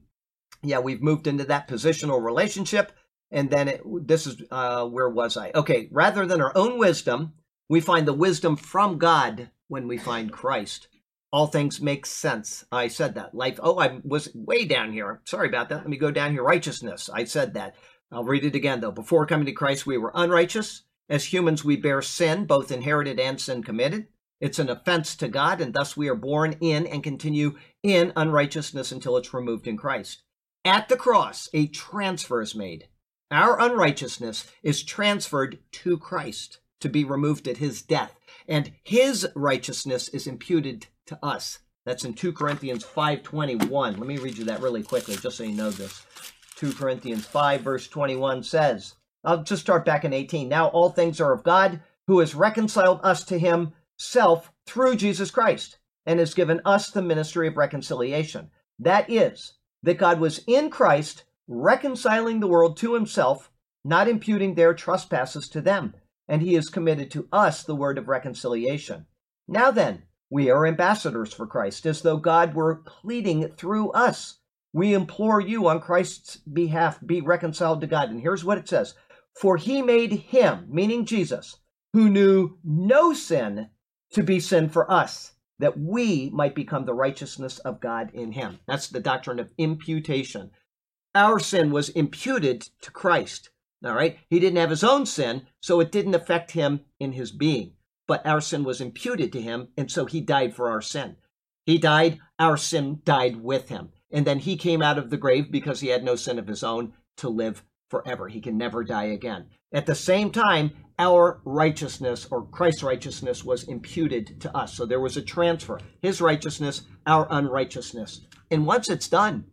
yeah, we've moved into that positional relationship. And then it, this is, uh, where was I? Okay, rather than our own wisdom, we find the wisdom from God when we find Christ. All things make sense. I said that. Life. Oh, I was way down here. Sorry about that. Let me go down here. Righteousness. I said that. I'll read it again, though. Before coming to Christ, we were unrighteous. As humans, we bear sin, both inherited and sin committed. It's an offense to God, and thus we are born in and continue in unrighteousness until it's removed in Christ. At the cross, a transfer is made. Our unrighteousness is transferred to Christ to be removed at his death and his righteousness is imputed to us. That's in 2 Corinthians 5:21. Let me read you that really quickly just so you know this. 2 Corinthians 5 verse 21 says, I'll just start back in 18. Now all things are of God who has reconciled us to himself through Jesus Christ and has given us the ministry of reconciliation. That is, that God was in Christ reconciling the world to himself, not imputing their trespasses to them and he has committed to us the word of reconciliation. Now then, we are ambassadors for Christ, as though God were pleading through us. We implore you on Christ's behalf, be reconciled to God. And here's what it says For he made him, meaning Jesus, who knew no sin, to be sin for us, that we might become the righteousness of God in him. That's the doctrine of imputation. Our sin was imputed to Christ. All right. He didn't have his own sin, so it didn't affect him in his being. But our sin was imputed to him, and so he died for our sin. He died, our sin died with him. And then he came out of the grave because he had no sin of his own to live forever. He can never die again. At the same time, our righteousness or Christ's righteousness was imputed to us. So there was a transfer. His righteousness, our unrighteousness. And once it's done,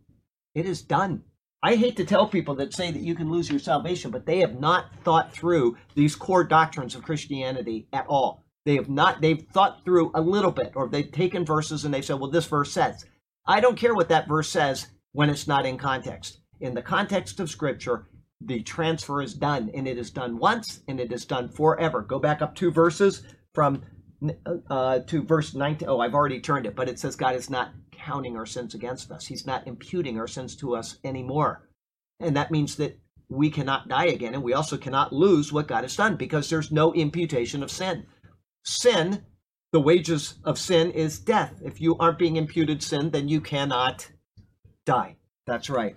it is done. I hate to tell people that say that you can lose your salvation, but they have not thought through these core doctrines of Christianity at all. They have not, they've thought through a little bit, or they've taken verses and they said, well, this verse says. I don't care what that verse says when it's not in context. In the context of Scripture, the transfer is done, and it is done once, and it is done forever. Go back up two verses from uh, to verse 19. Oh, I've already turned it, but it says God is not counting our sins against us. He's not imputing our sins to us anymore. And that means that we cannot die again, and we also cannot lose what God has done because there's no imputation of sin. Sin, the wages of sin is death. If you aren't being imputed sin, then you cannot die. That's right.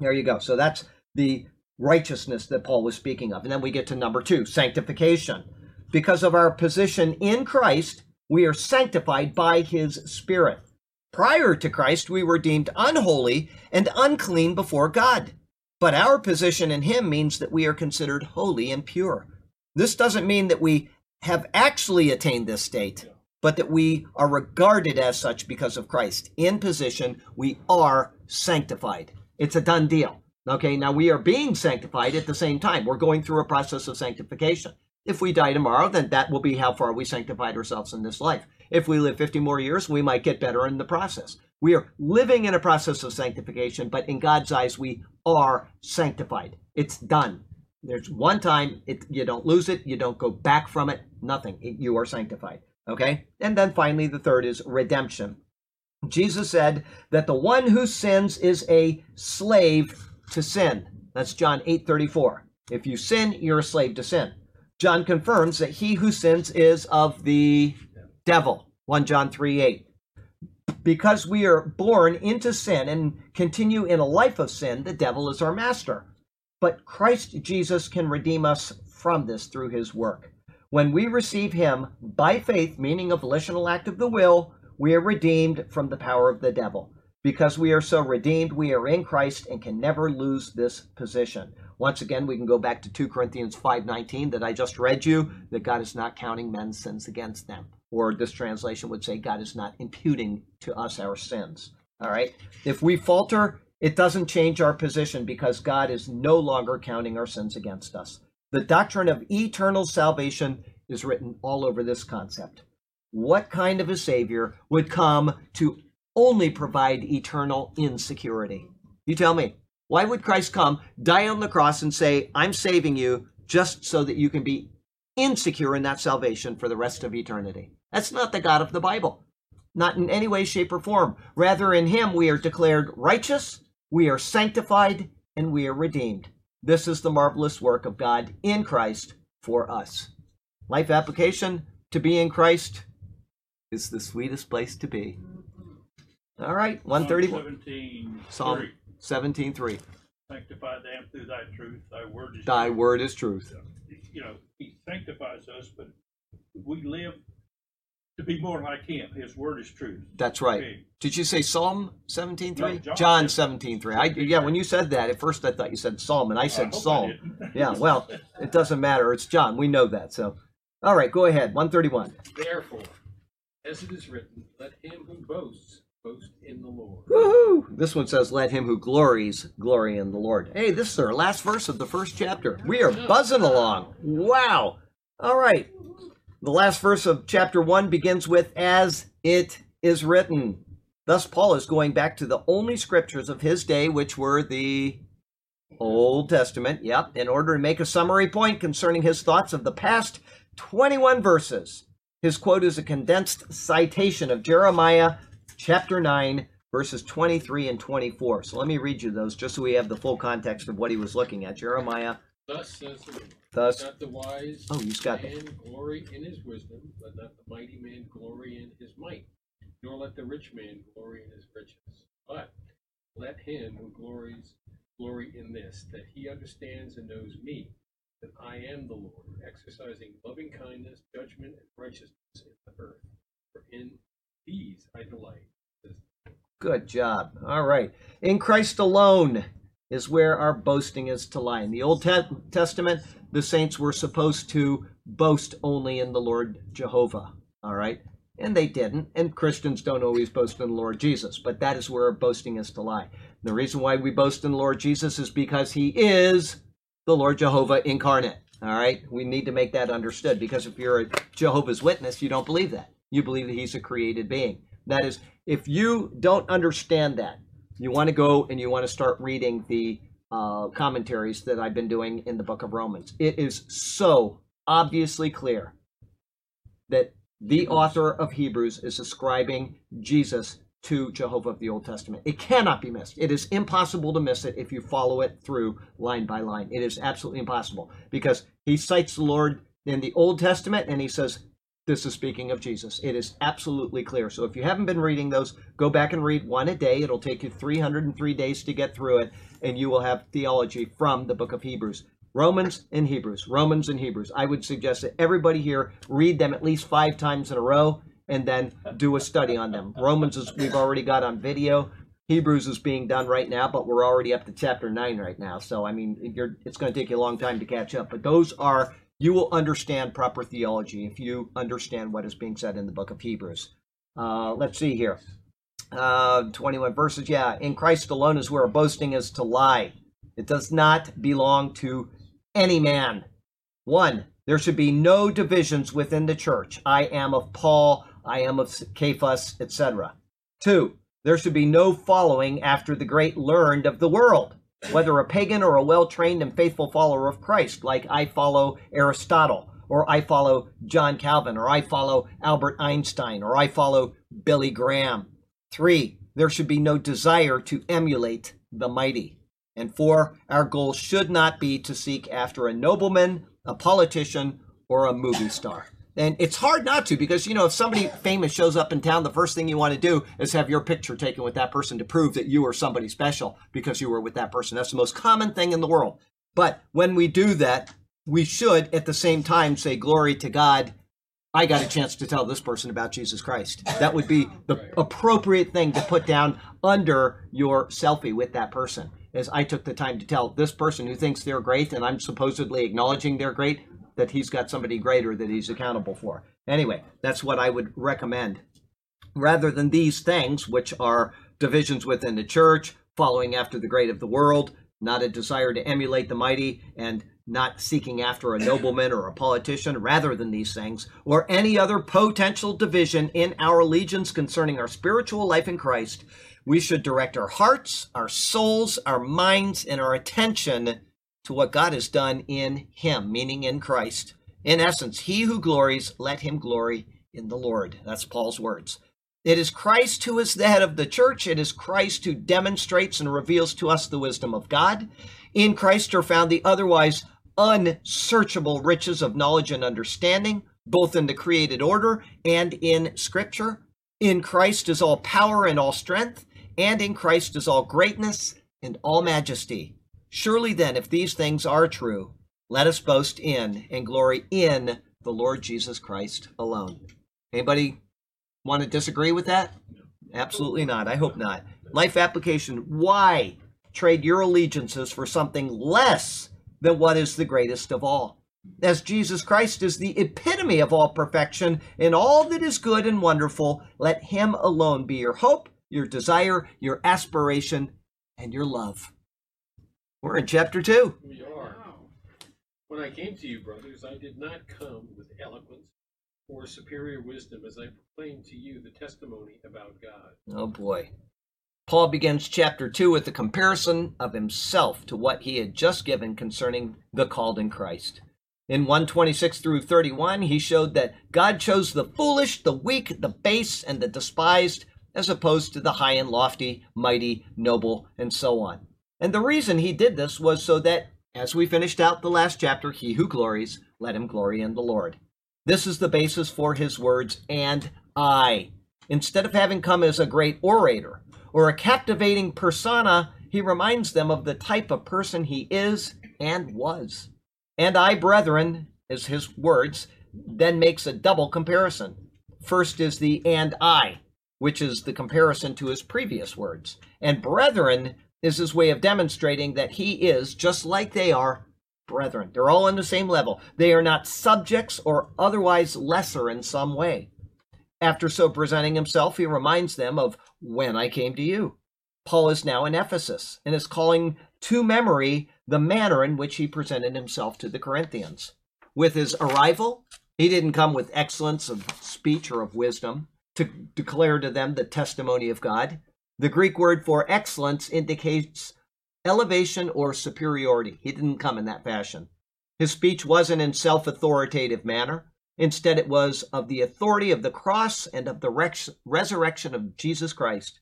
There you go. So that's the righteousness that Paul was speaking of. And then we get to number two sanctification. Because of our position in Christ, we are sanctified by his Spirit. Prior to Christ, we were deemed unholy and unclean before God. But our position in Him means that we are considered holy and pure. This doesn't mean that we have actually attained this state, but that we are regarded as such because of Christ. In position, we are sanctified. It's a done deal. Okay, now we are being sanctified at the same time. We're going through a process of sanctification. If we die tomorrow, then that will be how far we sanctified ourselves in this life. If we live 50 more years, we might get better in the process. We are living in a process of sanctification, but in God's eyes, we are sanctified. It's done. There's one time it, you don't lose it, you don't go back from it, nothing. It- you are sanctified. Okay? And then finally, the third is redemption. Jesus said that the one who sins is a slave to sin. That's John 8:34. If you sin, you're a slave to sin. John confirms that he who sins is of the devil. 1 John 3 8. Because we are born into sin and continue in a life of sin, the devil is our master. But Christ Jesus can redeem us from this through his work. When we receive him by faith, meaning a volitional act of the will, we are redeemed from the power of the devil. Because we are so redeemed, we are in Christ and can never lose this position. Once again, we can go back to 2 Corinthians 5:19 that I just read you, that God is not counting men's sins against them. Or this translation would say God is not imputing to us our sins. All right? If we falter, it doesn't change our position because God is no longer counting our sins against us. The doctrine of eternal salvation is written all over this concept. What kind of a savior would come to only provide eternal insecurity? You tell me. Why would Christ come, die on the cross, and say, I'm saving you just so that you can be insecure in that salvation for the rest of eternity? That's not the God of the Bible. Not in any way, shape, or form. Rather, in Him we are declared righteous, we are sanctified, and we are redeemed. This is the marvelous work of God in Christ for us. Life application to be in Christ is the sweetest place to be. All right, 131.
Seventeen,
Psalm
three.
17:3.
Sanctify them through thy truth, thy word is
Thy
truth.
word is truth.
You know, he sanctifies us, but we live to be more like him. His word is truth.
That's right.
Okay.
Did you say Psalm 17:3?
No, John
John
said-
17:3. I yeah, when you said that, at first I thought you said Psalm and I
I
said
hope I
Psalm.
didn't. (laughs)
Yeah, well, it doesn't matter. It's John. We know that. So, all right, go ahead. 131.
Therefore, as it is written, let him who boasts boast in the Lord.
Woohoo! This one says, "Let him who glories glory in the Lord." Hey, this is our last verse of the first chapter. We are buzzing along. Wow! All right. The last verse of chapter one begins with, "As it is written." Thus, Paul is going back to the only scriptures of his day, which were the Old Testament. Yep. In order to make a summary point concerning his thoughts of the past 21 verses. His quote is a condensed citation of Jeremiah chapter 9, verses 23 and 24. So let me read you those just so we have the full context of what he was looking at. Jeremiah,
Thus says the Lord.
thus.
Not the wise
Oh, he's got
man glory in his wisdom, but not the mighty man glory in his might, nor let the rich man glory in his riches. But let him who glories glory in this, that he understands and knows me, that I am the Lord, exercising loving kindness, judgment, and righteousness in the earth. For in these I delight.
Good job. All right. In Christ alone is where our boasting is to lie. In the Old Testament, the saints were supposed to boast only in the Lord Jehovah. All right. And they didn't. And Christians don't always boast in the Lord Jesus. But that is where our boasting is to lie. The reason why we boast in the Lord Jesus is because he is the Lord Jehovah incarnate. All right. We need to make that understood because if you're a Jehovah's Witness, you don't believe that. You believe that he's a created being. That is, if you don't understand that, you want to go and you want to start reading the uh, commentaries that I've been doing in the book of Romans. It is so obviously clear that the author of Hebrews is ascribing Jesus to Jehovah of the Old Testament. It cannot be missed. It is impossible to miss it if you follow it through line by line. It is absolutely impossible because he cites the Lord in the Old Testament and he says, this is speaking of Jesus. It is absolutely clear. So if you haven't been reading those, go back and read one a day. It'll take you 303 days to get through it, and you will have theology from the book of Hebrews. Romans and Hebrews, Romans and Hebrews. I would suggest that everybody here read them at least five times in a row and then do a study on them. Romans is we've already got on video. Hebrews is being done right now, but we're already up to chapter nine right now. So I mean, it's going to take you a long time to catch up. But those are you will understand proper theology if you understand what is being said in the book of Hebrews. Uh, let's see here. Uh, 21 verses. Yeah, in Christ alone is where boasting is to lie. It does not belong to any man. One, there should be no divisions within the church. I am of Paul, I am of Cephas, etc. Two, there should be no following after the great learned of the world, whether a pagan or a well trained and faithful follower of Christ, like I follow Aristotle, or I follow John Calvin, or I follow Albert Einstein, or I follow Billy Graham. Three, there should be no desire to emulate the mighty. And four, our goal should not be to seek after a nobleman, a politician, or a movie star. And it's hard not to because, you know, if somebody famous shows up in town, the first thing you want to do is have your picture taken with that person to prove that you are somebody special because you were with that person. That's the most common thing in the world. But when we do that, we should at the same time say, Glory to God. I got a chance to tell this person about Jesus Christ. That would be the appropriate thing to put down under your selfie with that person. As I took the time to tell this person who thinks they're great and I'm supposedly acknowledging they're great, that he's got somebody greater that he's accountable for. Anyway, that's what I would recommend. Rather than these things, which are divisions within the church, following after the great of the world, not a desire to emulate the mighty, and not seeking after a nobleman or a politician rather than these things, or any other potential division in our allegiance concerning our spiritual life in Christ, we should direct our hearts, our souls, our minds, and our attention to what God has done in Him, meaning in Christ. In essence, he who glories, let him glory in the Lord. That's Paul's words. It is Christ who is the head of the church. It is Christ who demonstrates and reveals to us the wisdom of God. In Christ are found the otherwise unsearchable riches of knowledge and understanding, both in the created order and in Scripture. In Christ is all power and all strength, and in Christ is all greatness and all majesty. Surely then, if these things are true, let us boast in and glory in the Lord Jesus Christ alone. Anybody want to disagree with that? Absolutely not. I hope not. Life application. Why trade your allegiances for something less than what is the greatest of all. As Jesus Christ is the epitome of all perfection in all that is good and wonderful, let Him alone be your hope, your desire, your aspiration, and your love. We're in chapter 2.
We are. When I came to you, brothers, I did not come with eloquence or superior wisdom as I proclaimed to you the testimony about God.
Oh boy. Paul begins chapter 2 with a comparison of himself to what he had just given concerning the called in Christ. In 126 through 31, he showed that God chose the foolish, the weak, the base, and the despised, as opposed to the high and lofty, mighty, noble, and so on. And the reason he did this was so that, as we finished out the last chapter, he who glories, let him glory in the Lord. This is the basis for his words, and I. Instead of having come as a great orator, or a captivating persona, he reminds them of the type of person he is and was. And I, brethren, is his words, then makes a double comparison. First is the and I, which is the comparison to his previous words. And brethren is his way of demonstrating that he is, just like they are, brethren. They're all on the same level. They are not subjects or otherwise lesser in some way. After so presenting himself, he reminds them of when I came to you. Paul is now in Ephesus and is calling to memory the manner in which he presented himself to the Corinthians. With his arrival, he didn't come with excellence of speech or of wisdom to declare to them the testimony of God. The Greek word for excellence indicates elevation or superiority. He didn't come in that fashion. His speech wasn't in self authoritative manner. Instead, it was of the authority of the cross and of the res- resurrection of Jesus Christ.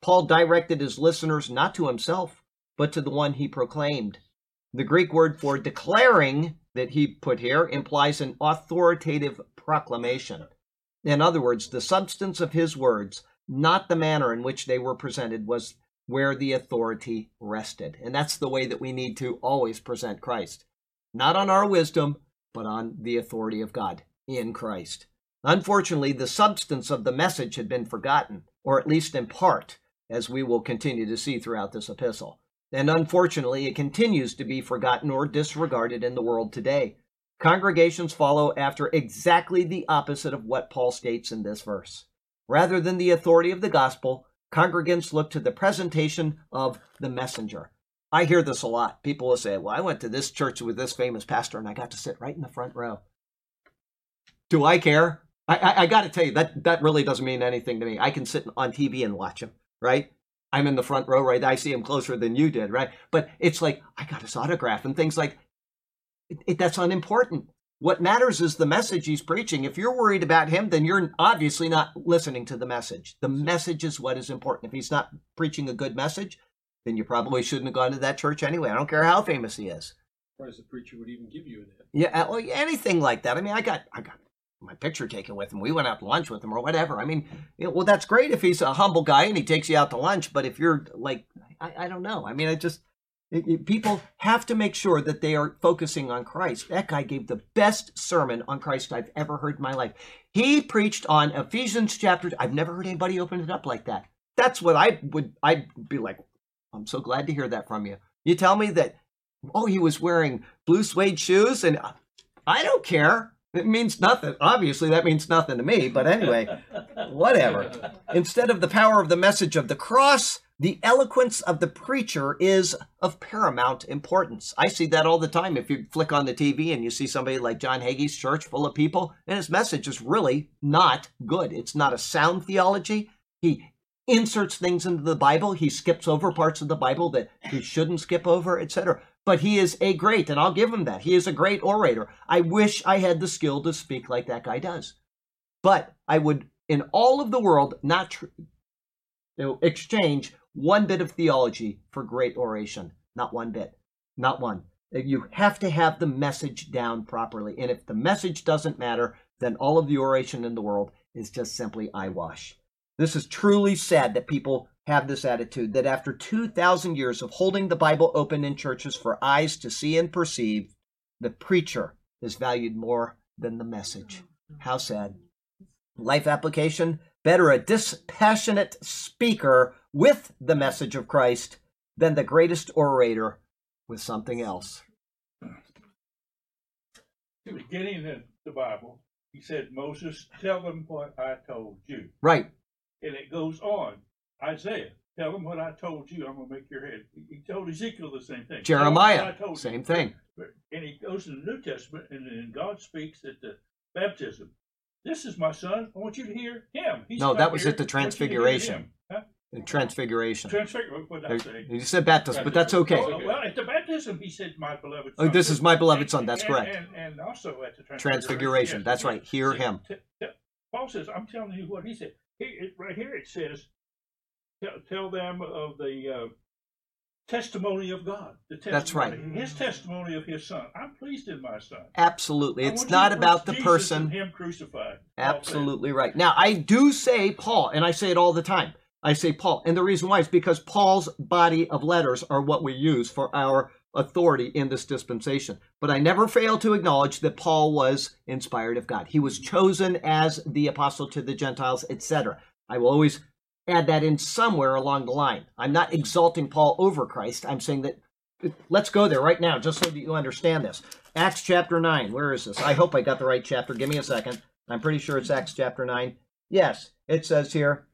Paul directed his listeners not to himself, but to the one he proclaimed. The Greek word for declaring that he put here implies an authoritative proclamation. In other words, the substance of his words, not the manner in which they were presented, was where the authority rested. And that's the way that we need to always present Christ. Not on our wisdom, but on the authority of God in Christ. Unfortunately, the substance of the message had been forgotten, or at least in part, as we will continue to see throughout this epistle. And unfortunately, it continues to be forgotten or disregarded in the world today. Congregations follow after exactly the opposite of what Paul states in this verse. Rather than the authority of the gospel, congregants look to the presentation of the messenger. I hear this a lot. People will say, Well, I went to this church with this famous pastor and I got to sit right in the front row. Do I care? I, I, I got to tell you, that, that really doesn't mean anything to me. I can sit on TV and watch him, right? I'm in the front row, right? I see him closer than you did, right? But it's like, I got his autograph and things like it, it, that's unimportant. What matters is the message he's preaching. If you're worried about him, then you're obviously not listening to the message. The message is what is important. If he's not preaching a good message, then you probably shouldn't have gone to that church anyway. I don't care how famous he is.
Surprised the preacher would even give you that.
Yeah, uh, well, anything like that. I mean, I got, I got my picture taken with him. We went out to lunch with him or whatever. I mean, you know, well, that's great if he's a humble guy and he takes you out to lunch. But if you're like, I, I don't know. I mean, I just people have to make sure that they are focusing on Christ. That guy gave the best sermon on Christ I've ever heard in my life. He preached on Ephesians chapter. I've never heard anybody open it up like that. That's what I would. I'd be like, I'm so glad to hear that from you. You tell me that. Oh, he was wearing blue suede shoes, and uh, I don't care. It means nothing. Obviously, that means nothing to me. But anyway, whatever. Instead of the power of the message of the cross, the eloquence of the preacher is of paramount importance. I see that all the time. If you flick on the TV and you see somebody like John Hagee's church full of people, and his message is really not good. It's not a sound theology. He inserts things into the Bible. He skips over parts of the Bible that he shouldn't skip over, etc. But he is a great, and I'll give him that. He is a great orator. I wish I had the skill to speak like that guy does. But I would, in all of the world, not tr- exchange one bit of theology for great oration. Not one bit. Not one. You have to have the message down properly. And if the message doesn't matter, then all of the oration in the world is just simply eyewash. This is truly sad that people have this attitude that after 2,000 years of holding the Bible open in churches for eyes to see and perceive, the preacher is valued more than the message. How sad. Life application better a dispassionate speaker with the message of Christ than the greatest orator with something else.
The Beginning in the Bible, he said, Moses, tell them what I told you.
Right.
And it goes on. Isaiah, tell them what I told you. I'm going to make your head. He told Ezekiel the same thing.
Jeremiah, same
you.
thing.
And he goes in the New Testament, and then God speaks at the baptism. This is my son. I want you to hear him. He's
no, that was
here.
at the transfiguration. Transfiguration.
Transfiguration. What did I say?
You said baptism, but that's okay.
Oh, well, at the baptism, he said, "My beloved
Oh, this is my beloved son. That's
And-
correct.
And, and also at the transfiguration.
Transfiguration.
yes,
That's
yes.
right. Hear
See,
him.
t- t- Paul says, "I'm telling you what he said." He, it, right here it says, "Tell, tell them of the uh, testimony of God." The testimony,
That's right.
His testimony of his son. I'm pleased in my son.
Absolutely.
I
It's not about the
Jesus
person.
Him crucified.
Absolutely right. Now, I do say Paul, and I say it all the time. I say Paul. And the reason why is because Paul's body of letters are what we use for our authority in this dispensation. But I never fail to acknowledge that Paul was inspired of God. He was chosen as the apostle to the Gentiles, etc. I will always add that in somewhere along the line. I'm not exalting Paul over Christ. I'm saying that let's go there right now just so that you understand this. Acts chapter 9. Where is this? I hope I got the right chapter. Give me a second. I'm pretty sure it's Acts chapter 9. Yes, it says here,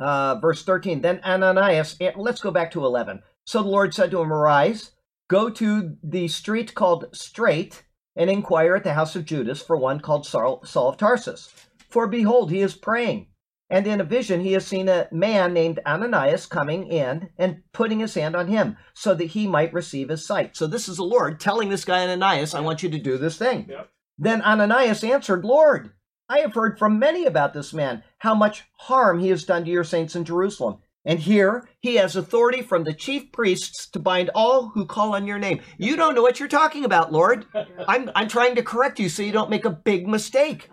uh, verse 13. Then Ananias, eh, let's go back to 11. So the Lord said to him, Arise, go to the street called Straight, and inquire at the house of Judas for one called Saul, Saul of Tarsus. For behold, he is praying. And in a vision, he has seen a man named Ananias coming in and putting his hand on him so that he might receive his sight. So this is the Lord telling this guy Ananias, I want you to do this thing. Then Ananias answered, Lord, I have heard from many about this man, how much harm he has done to your saints in Jerusalem. And here he has authority from the chief priests to bind all who call on your name. You don't know what you're talking about, Lord. I'm, I'm trying to correct you so you don't make a big mistake.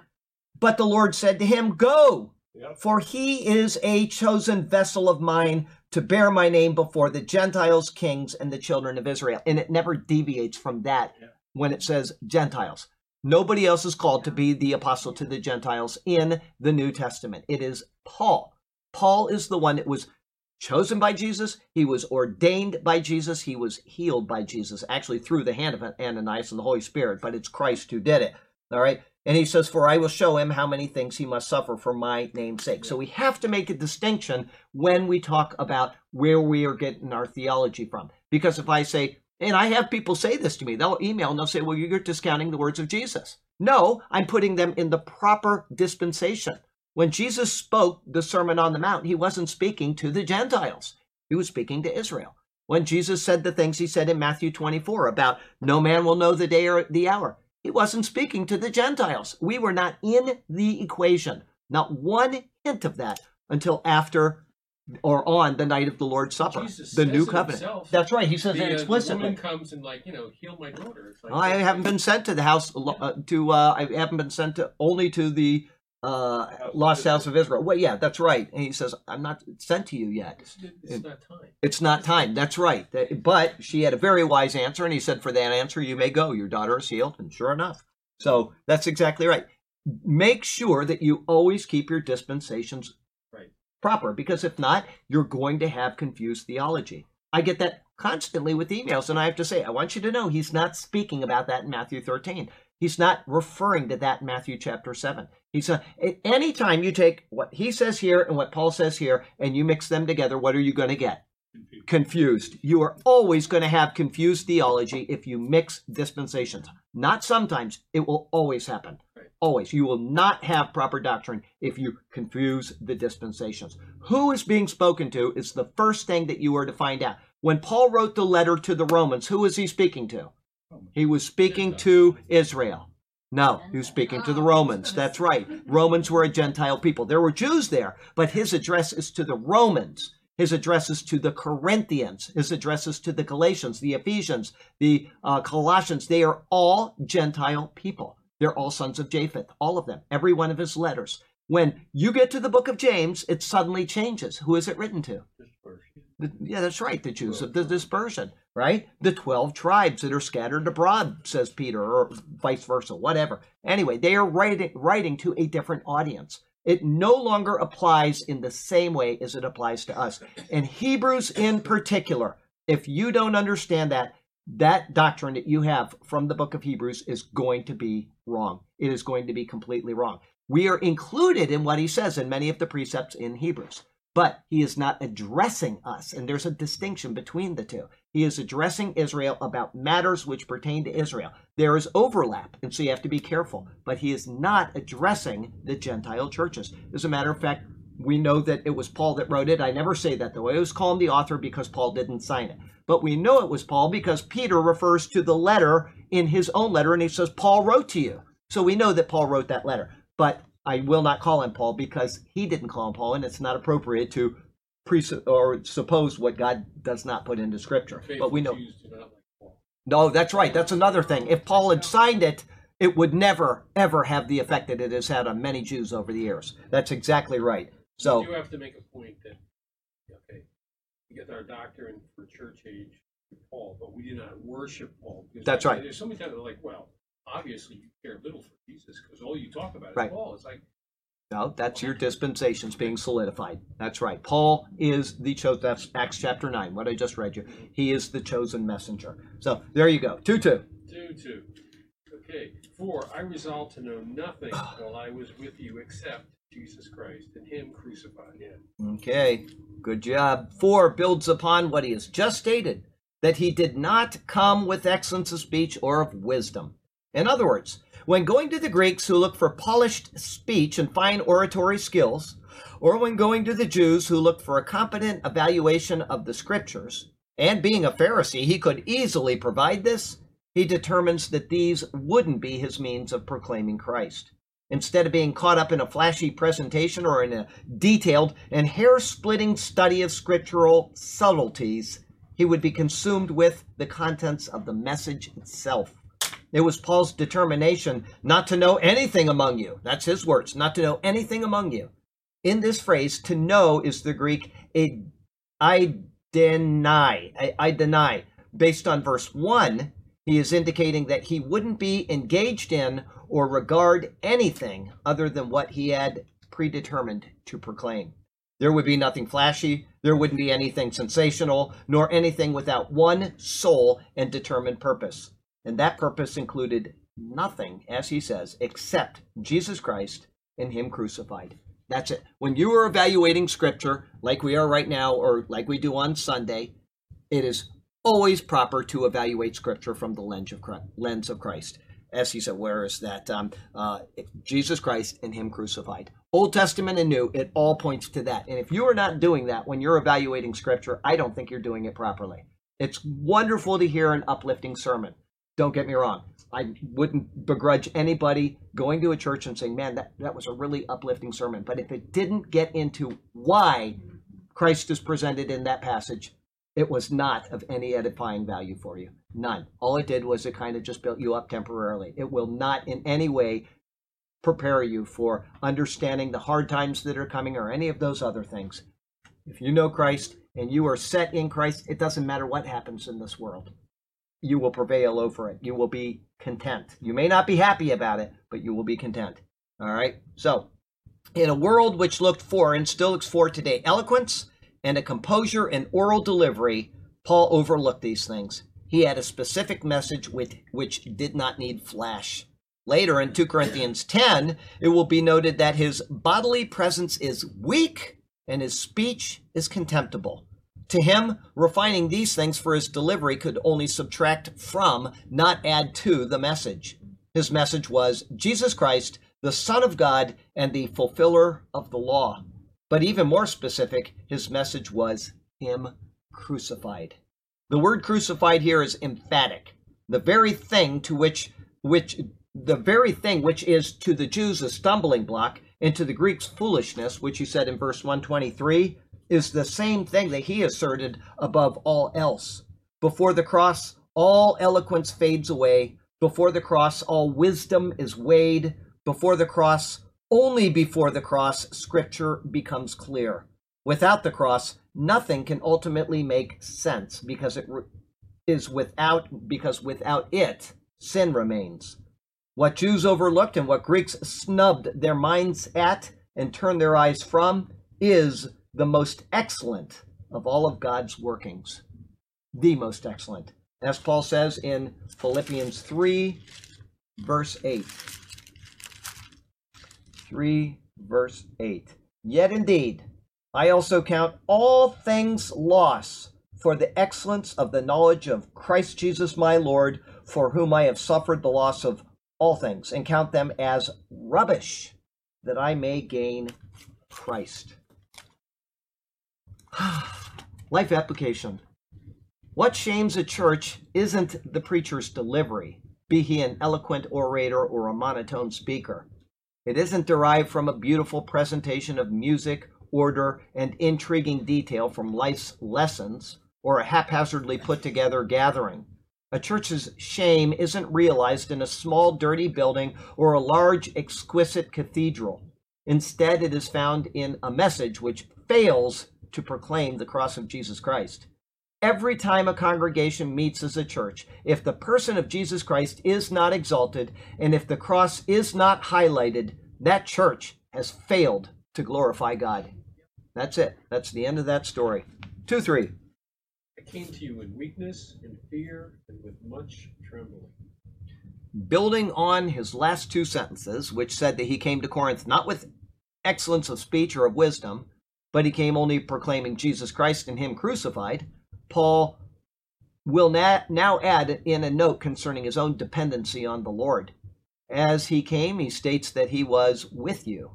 But the Lord said to him, Go, for he is a chosen vessel of mine to bear my name before the Gentiles, kings, and the children of Israel. And it never deviates from that when it says Gentiles. Nobody else is called to be the apostle to the Gentiles in the New Testament. It is Paul. Paul is the one that was chosen by Jesus. He was ordained by Jesus. He was healed by Jesus, actually through the hand of Ananias and the Holy Spirit, but it's Christ who did it. All right. And he says, For I will show him how many things he must suffer for my name's sake. So we have to make a distinction when we talk about where we are getting our theology from. Because if I say, and I have people say this to me, they'll email and they'll say, Well, you're discounting the words of Jesus. No, I'm putting them in the proper dispensation. When Jesus spoke the Sermon on the Mount, he wasn't speaking to the Gentiles, he was speaking to Israel. When Jesus said the things he said in Matthew 24 about no man will know the day or the hour, he wasn't speaking to the Gentiles. We were not in the equation. Not one hint of that until after or on the night of the Lord's Supper,
Jesus
the new covenant.
himself.
That's right. He says
The,
it
uh, the woman comes and like you know heal my daughter. Like,
I haven't been sent to the house uh, to. Uh, I haven't been sent to only to the uh, lost house of Israel. Well, yeah, that's right. And he says, "I'm not sent to you yet.
It's, it's not time.
It's not time." That's right. But she had a very wise answer, and he said, "For that answer, you may go. Your daughter is healed." And sure enough, so that's exactly right. Make sure that you always keep your dispensations. Proper, because if not, you're going to have confused theology. I get that constantly with emails, and I have to say, I want you to know he's not speaking about that in Matthew 13. He's not referring to that in Matthew chapter 7. He's not, at any time you take what he says here and what Paul says here, and you mix them together, what are you going to get? Confused. confused. You are always going to have confused theology if you mix dispensations. Not sometimes, it will always happen. Always. You will not have proper doctrine if you confuse the dispensations. Who is being spoken to is the first thing that you are to find out. When Paul wrote the letter to the Romans, who was he speaking to? He was speaking to Israel. No, he was speaking to the Romans. That's right. Romans were a Gentile people. There were Jews there, but his address is to the Romans. His address is to the Corinthians. His address is to the Galatians, the Ephesians, the uh, Colossians. They are all Gentile people. They're all sons of Japheth, all of them, every one of his letters. When you get to the book of James, it suddenly changes. Who is it written to? The, yeah, that's right. The Jews of the dispersion, right? The 12 tribes that are scattered abroad, says Peter, or vice versa, whatever. Anyway, they are writing, writing to a different audience. It no longer applies in the same way as it applies to us. And Hebrews in particular, if you don't understand that, that doctrine that you have from the book of Hebrews is going to be wrong. It is going to be completely wrong. We are included in what he says in many of the precepts in Hebrews but he is not addressing us. And there's a distinction between the two. He is addressing Israel about matters which pertain to Israel. There is overlap, and so you have to be careful. But he is not addressing the Gentile churches. As a matter of fact, we know that it was Paul that wrote it. I never say that though. I always call him the author because Paul didn't sign it. But we know it was Paul because Peter refers to the letter in his own letter and he says, Paul wrote to you. So we know that Paul wrote that letter. But I will not call him Paul because he didn't call him Paul, and it's not appropriate to presupp or suppose what God does not put into Scripture. But we know.
Jews do not like Paul.
No, that's right. That's another thing. If Paul had signed it, it would never, ever have the effect that it has had on many Jews over the years. That's exactly right. So,
you have to make a point that okay, we get our doctrine for church age Paul, but we do not worship Paul. Because
That's right.
There's so many times they're like, well, obviously you care little for Jesus because all you talk about is
Right.
Paul. It's like
no, that's your dispensations being solidified. That's right. Paul is the chosen. That's Acts chapter 9, what I just read you. He is the chosen messenger. So, there you go. 2 2.
two two. Okay, four. I resolved to know nothing (sighs) while I was with you except Jesus Christ and Him crucified. Yeah.
Okay, good job. Four builds upon what he has just stated that he did not come with excellence of speech or of wisdom. In other words, when going to the Greeks who look for polished speech and fine oratory skills, or when going to the Jews who look for a competent evaluation of the scriptures, and being a Pharisee, he could easily provide this, he determines that these wouldn't be his means of proclaiming Christ. Instead of being caught up in a flashy presentation or in a detailed and hair splitting study of scriptural subtleties, he would be consumed with the contents of the message itself. It was Paul's determination not to know anything among you. That's his words, not to know anything among you. In this phrase, to know is the Greek I deny. I, eidenai. Based on verse 1, he He is indicating that he wouldn't be engaged in or regard anything other than what he had predetermined to proclaim. There would be nothing flashy, there wouldn't be anything sensational, nor anything without one sole and determined purpose. And that purpose included nothing, as he says, except Jesus Christ and Him crucified. That's it. When you are evaluating Scripture, like we are right now, or like we do on Sunday, it is always proper to evaluate Scripture from the lens of Christ. As he said, where is that? Um, uh, Jesus Christ and Him crucified. Old Testament and New, it all points to that. And if you are not doing that when you're evaluating Scripture, I don't think you're doing it properly. It's wonderful to hear an uplifting sermon. Don't get me wrong. I wouldn't begrudge anybody going to a church and saying, man, that, that was a really uplifting sermon. But if it didn't get into why Christ is presented in that passage, it was not of any edifying value for you. None. All it did was it kind of just built you up temporarily. It will not in any way prepare you for understanding the hard times that are coming or any of those other things. If you know Christ and you are set in Christ, it doesn't matter what happens in this world you will prevail over it. You will be content. You may not be happy about it, but you will be content. All right? So, in a world which looked for and still looks for today eloquence and a composure and oral delivery, Paul overlooked these things. He had a specific message with, which did not need flash. Later in 2 Corinthians 10, it will be noted that his bodily presence is weak and his speech is contemptible. To him, refining these things for his delivery could only subtract from, not add to, the message. His message was Jesus Christ, the Son of God and the fulfiller of the law. But even more specific, his message was Him crucified. The word crucified here is emphatic. The very thing to which, which, the very thing which is to the Jews a stumbling block, and to the Greeks foolishness, which he said in verse 123, is the same thing that he asserted above all else. Before the cross, all eloquence fades away. Before the cross, all wisdom is weighed. Before the cross, only before the cross, scripture becomes clear. Without the cross, nothing can ultimately make sense because it is without because without it sin remains. What Jews overlooked and what Greeks snubbed their minds at and turned their eyes from is the most excellent of all of God's workings. The most excellent. As Paul says in Philippians 3, verse 8. 3, verse 8. Yet indeed, I also count all things loss for the excellence of the knowledge of Christ Jesus my Lord, for whom I have suffered the loss of all things, and count them as rubbish, that I may gain Christ. (sighs) Life application. What shames a church isn't the preacher's delivery, be he an eloquent orator or a monotone speaker. It isn't derived from a beautiful presentation of music, order, and intriguing detail from life's lessons or a haphazardly put together gathering. A church's shame isn't realized in a small, dirty building or a large, exquisite cathedral. Instead, it is found in a message which fails to proclaim the cross of Jesus Christ. Every time a congregation meets as a church, if the person of Jesus Christ is not exalted and if the cross is not highlighted, that church has failed to glorify God. That's it. That's the end of that story. 2 3.
I came to you in weakness, and fear, and with much trembling.
Building on his last two sentences, which said that he came to Corinth not with excellence of speech or of wisdom, but he came only proclaiming Jesus Christ and Him crucified, Paul will na- now add in a note concerning his own dependency on the Lord. As he came, he states that he was with you.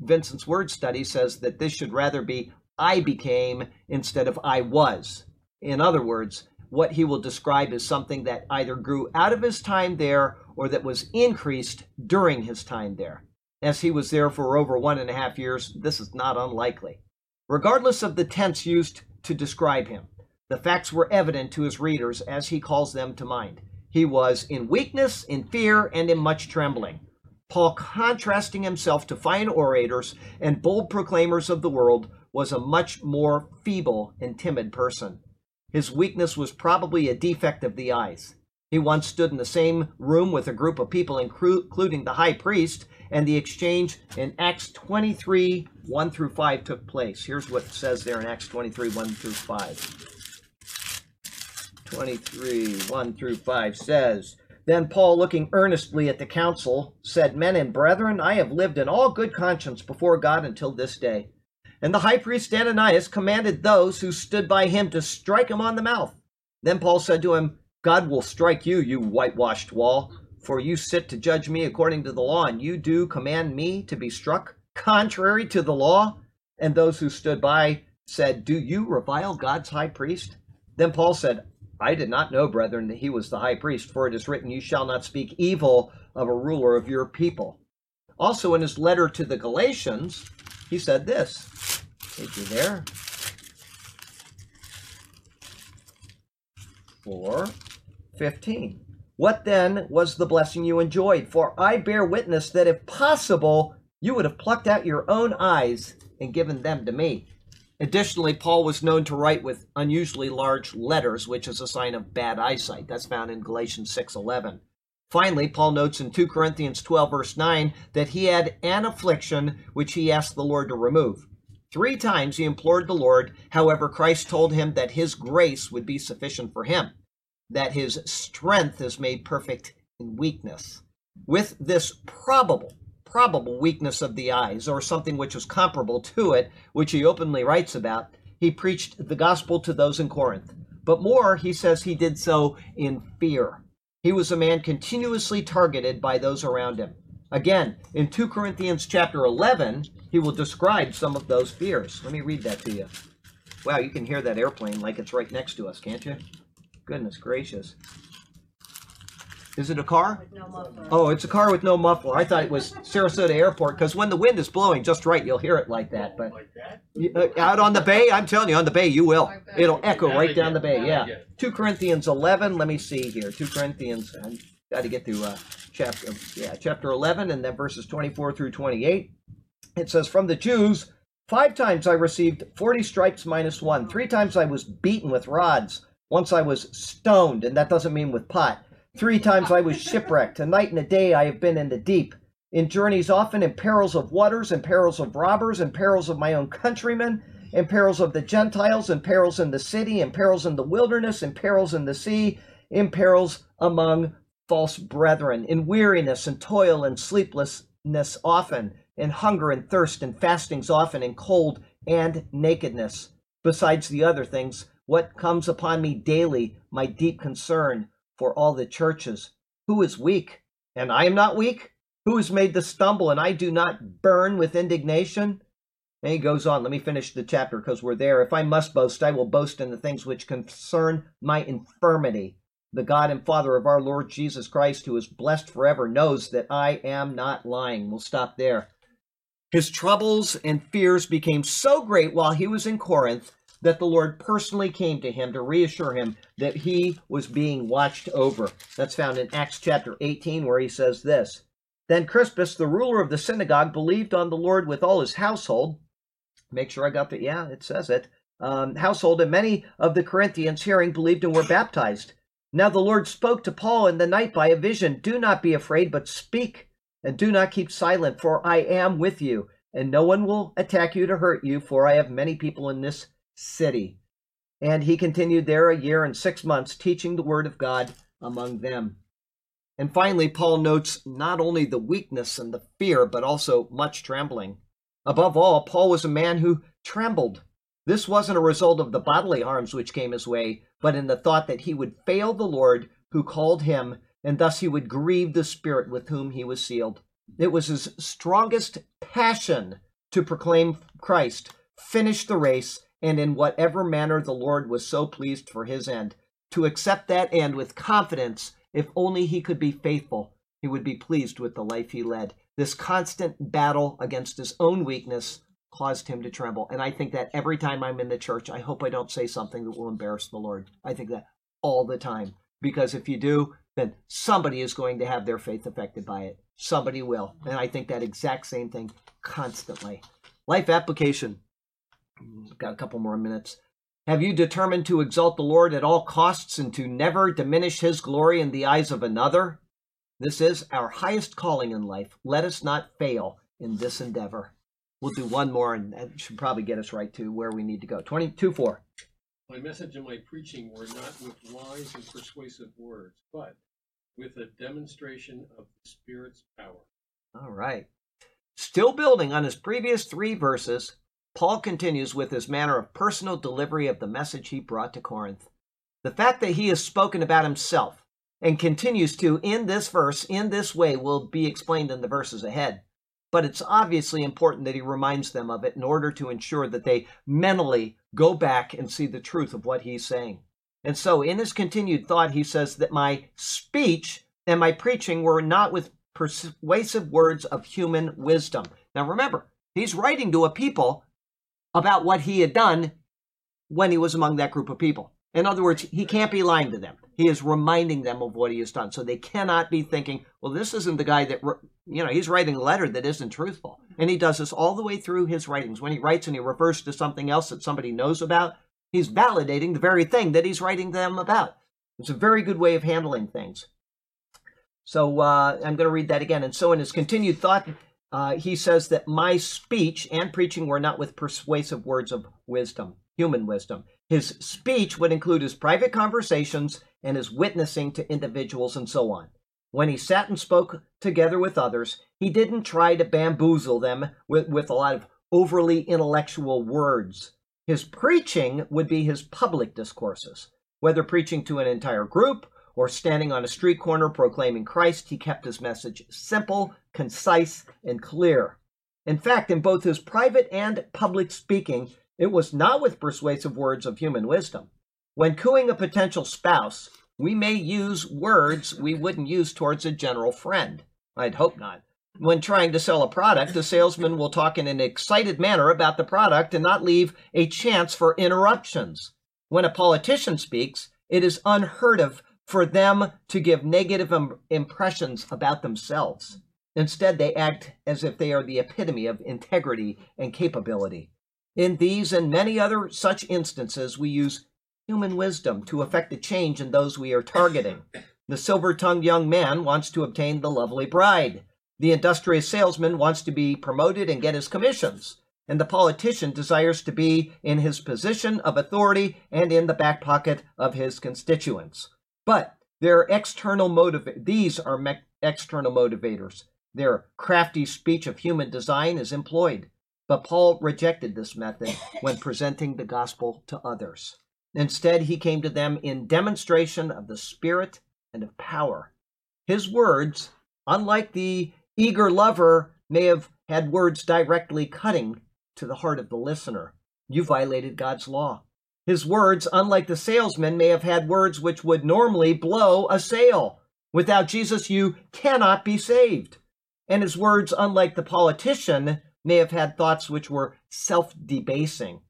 Vincent's word study says that this should rather be I became instead of I was. In other words, what he will describe is something that either grew out of his time there or that was increased during his time there. As he was there for over one and a half years, this is not unlikely. Regardless of the tense used to describe him, the facts were evident to his readers as he calls them to mind. He was in weakness, in fear, and in much trembling. Paul, contrasting himself to fine orators and bold proclaimers of the world, was a much more feeble and timid person. His weakness was probably a defect of the eyes. He once stood in the same room with a group of people, including the high priest, and the exchange in Acts 23 1 through 5 took place. Here's what it says there in Acts 23 1 through 5. 23 1 through 5 says, Then Paul, looking earnestly at the council, said, Men and brethren, I have lived in all good conscience before God until this day. And the high priest Ananias commanded those who stood by him to strike him on the mouth. Then Paul said to him, God will strike you, you whitewashed wall, for you sit to judge me according to the law, and you do command me to be struck contrary to the law. And those who stood by said, Do you revile God's high priest? Then Paul said, I did not know, brethren, that he was the high priest, for it is written, You shall not speak evil of a ruler of your people. Also, in his letter to the Galatians, he said this. Take you there. 4 15. What then was the blessing you enjoyed? For I bear witness that if possible, you would have plucked out your own eyes and given them to me. Additionally, Paul was known to write with unusually large letters, which is a sign of bad eyesight. That's found in Galatians 6:11. Finally, Paul notes in 2 Corinthians 12 verse 9 that he had an affliction which he asked the Lord to remove. Three times he implored the Lord, however, Christ told him that his grace would be sufficient for him, that his strength is made perfect in weakness. With this probable probable weakness of the eyes, or something which was comparable to it, which he openly writes about, he preached the gospel to those in Corinth. But more, he says he did so in fear. He was a man continuously targeted by those around him. Again, in 2 Corinthians chapter 11, he will describe some of those fears. Let me read that to you. Wow, you can hear that airplane like it's right next to us, can't you? Goodness gracious. Is it a car?
No.
Oh, it's a car with no muffler. I thought it was Sarasota Airport because when the wind is blowing just right, you'll hear it like that. But
Like that?
uh, out on the bay, I'm telling you, on the bay, you will.
Like.
It'll echo
Now
right
I
down the bay.
Now
Yeah.
get
2 Corinthians 11. Let me see here. 2 Corinthians. I got to get to uh, chapter. Yeah, chapter 11, and then verses 24 through 28. It says, "From the Jews, five times I received 40 stripes minus one. Three times I was beaten with rods. Once I was stoned, and that doesn't mean with pot. Three times I was shipwrecked. A night and a day I have been in the deep. In journeys often, in perils of waters, in perils of robbers, in perils of my own countrymen, in perils of the Gentiles, in perils in the city, in perils in the wilderness, in perils in the sea, in perils among false brethren, in weariness and toil and sleeplessness often, in hunger and thirst and fastings often, in cold and nakedness. Besides the other things, what comes upon me daily, my deep concern for all the churches. Who is weak, and I am not weak? Who is made to stumble, and I do not burn with indignation? And he goes on. Let me finish the chapter because we're there. If I must boast, I will boast in the things which concern my infirmity. The God and Father of our Lord Jesus Christ, who is blessed forever, knows that I am not lying. We'll stop there. His troubles and fears became so great while he was in Corinth that the Lord personally came to him to reassure him that he was being watched over. That's found in Acts chapter 18, where he says this Then Crispus, the ruler of the synagogue, believed on the Lord with all his household. Make sure I got that. Yeah, it says it. Um, household, and many of the Corinthians, hearing, believed and were baptized. Now the Lord spoke to Paul in the night by a vision Do not be afraid, but speak, and do not keep silent, for I am with you, and no one will attack you to hurt you, for I have many people in this city. And he continued there a year and six months, teaching the word of God among them. And finally, Paul notes not only the weakness and the fear, but also much trembling. Above all, Paul was a man who trembled. This wasn't a result of the bodily harms which came his way, but in the thought that he would fail the Lord who called him, and thus he would grieve the Spirit with whom he was sealed. It was his strongest passion to proclaim Christ, finish the race, and in whatever manner the Lord was so pleased for his end, to accept that end with confidence, if only he could be faithful, he would be pleased with the life he led. This constant battle against his own weakness caused him to tremble. And I think that every time I'm in the church, I hope I don't say something that will embarrass the Lord. I think that all the time. Because if you do, then somebody is going to have their faith affected by it. Somebody will. And I think that exact same thing constantly. Life application. Got a couple more minutes. Have you determined to exalt the Lord at all costs and to never diminish his glory in the eyes of another? This is our highest calling in life. Let us not fail in this endeavor. We'll do one more, and that should probably get us right to where we need to go. 22 4.
My message and my preaching were not with wise and persuasive words, but with a demonstration of the Spirit's power.
All right. Still building on his previous three verses, Paul continues with his manner of personal delivery of the message he brought to Corinth. The fact that he has spoken about himself and continues to in this verse in this way will be explained in the verses ahead. But it's obviously important that he reminds them of it in order to ensure that they mentally go back and see the truth of what he's saying. And so, in his continued thought, he says that my speech and my preaching were not with persuasive words of human wisdom. Now, remember, he's writing to a people about what he had done when he was among that group of people. In other words, he can't be lying to them. He is reminding them of what he has done. So they cannot be thinking, well, this isn't the guy that, you know, he's writing a letter that isn't truthful. And he does this all the way through his writings. When he writes and he refers to something else that somebody knows about, he's validating the very thing that he's writing them about. It's a very good way of handling things. So uh, I'm going to read that again. And so in his continued thought, uh, he says that my speech and preaching were not with persuasive words of wisdom, human wisdom. His speech would include his private conversations and his witnessing to individuals and so on. When he sat and spoke together with others, he didn't try to bamboozle them with, with a lot of overly intellectual words. His preaching would be his public discourses. Whether preaching to an entire group or standing on a street corner proclaiming Christ, he kept his message simple, concise, and clear. In fact, in both his private and public speaking, it was not with persuasive words of human wisdom. When cooing a potential spouse, we may use words we wouldn't use towards a general friend. I'd hope not. When trying to sell a product, the salesman will talk in an excited manner about the product and not leave a chance for interruptions. When a politician speaks, it is unheard of for them to give negative Im- impressions about themselves. Instead, they act as if they are the epitome of integrity and capability. In these and many other such instances, we use human wisdom to effect a change in those we are targeting. The silver tongued young man wants to obtain the lovely bride. The industrious salesman wants to be promoted and get his commissions. And the politician desires to be in his position of authority and in the back pocket of his constituents. But their external motive these are me- external motivators. Their crafty speech of human design is employed. But Paul rejected this method when presenting the gospel to others. Instead, he came to them in demonstration of the Spirit and of power. His words, unlike the eager lover, may have had words directly cutting to the heart of the listener. You violated God's law. His words, unlike the salesman, may have had words which would normally blow a sale. Without Jesus, you cannot be saved. And his words, unlike the politician, may have had thoughts which were self debasing.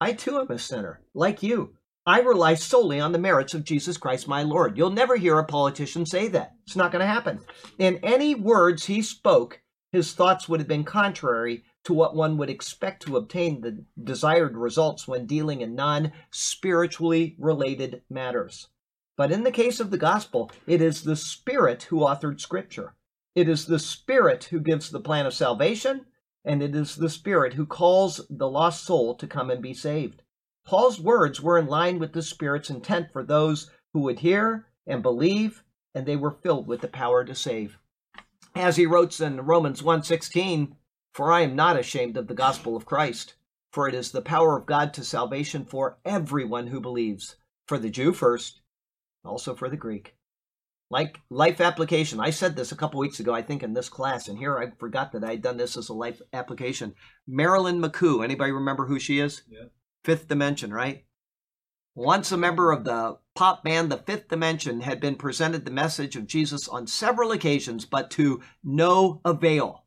I too am a sinner, like you. I rely solely on the merits of Jesus Christ my Lord. You'll never hear a politician say that. It's not going to happen. In any words he spoke, his thoughts would have been contrary to what one would expect to obtain the desired results when dealing in non spiritually related matters. But in the case of the gospel, it is the Spirit who authored Scripture. It is the Spirit who gives the plan of salvation, and it is the Spirit who calls the lost soul to come and be saved. Paul's words were in line with the Spirit's intent for those who would hear and believe, and they were filled with the power to save. As he wrote in Romans 1:16, "For I am not ashamed of the gospel of Christ, for it is the power of God to salvation for everyone who believes, for the Jew first, also for the Greek." Like life application, I said this a couple weeks ago, I think, in this class, and here I forgot that I had done this as a life application. Marilyn McCoo, anybody remember who she is?
Yeah.
Fifth Dimension, right? Once a member of the pop band The Fifth Dimension had been presented the message of Jesus on several occasions, but to no avail.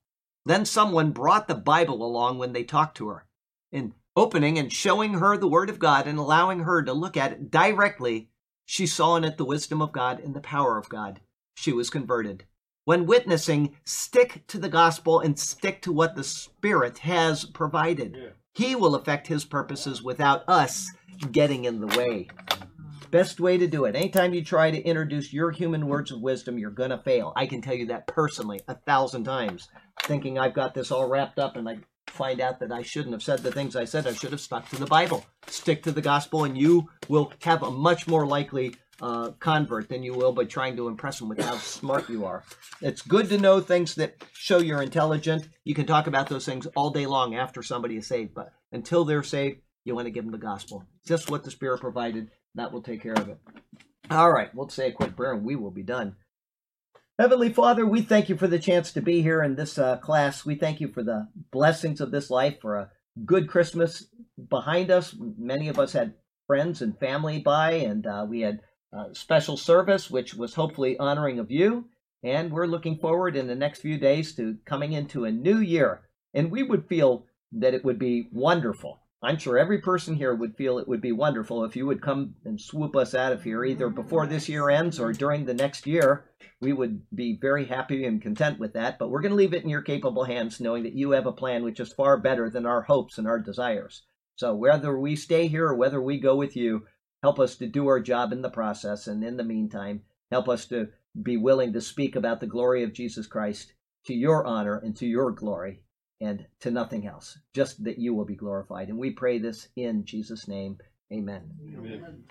Then someone brought the Bible along when they talked to her. In opening and showing her the Word of God and allowing her to look at it directly, she saw in it the wisdom of God and the power of God. She was converted. when witnessing, stick to the gospel and stick to what the Spirit has provided. He will affect His purposes without us getting in the way. Best way to do it. Anytime you try to introduce your human words of wisdom, you're going to fail. I can tell you that personally a thousand times, thinking I've got this all wrapped up and I find out that I shouldn't have said the things I said. I should have stuck to the Bible. Stick to the gospel, and you will have a much more likely uh, convert than you will by trying to impress them with how smart you are. It's good to know things that show you're intelligent. You can talk about those things all day long after somebody is saved, but until they're saved, you want to give them the gospel. Just what the Spirit provided, that will take care of it. All right, we'll say a quick prayer and we will be done. Heavenly Father, we thank you for the chance to be here in this uh, class. We thank you for the blessings of this life, for a good Christmas behind us. Many of us had friends and family by, and uh, we had a special service, which was hopefully honoring of you. And we're looking forward in the next few days to coming into a new year. And we would feel that it would be wonderful. I'm sure every person here would feel it would be wonderful if you would come and swoop us out of here either before this year ends or during the next year. We would be very happy and content with that, but we're going to leave it in your capable hands, knowing that you have a plan which is far better than our hopes and our desires. So, whether we stay here or whether we go with you, help us to do our job in the process. And in the meantime, help us to be willing to speak about the glory of Jesus Christ to your honor and to your glory and to nothing else, just that you will be glorified. And we pray this in Jesus' name. Amen.
Amen.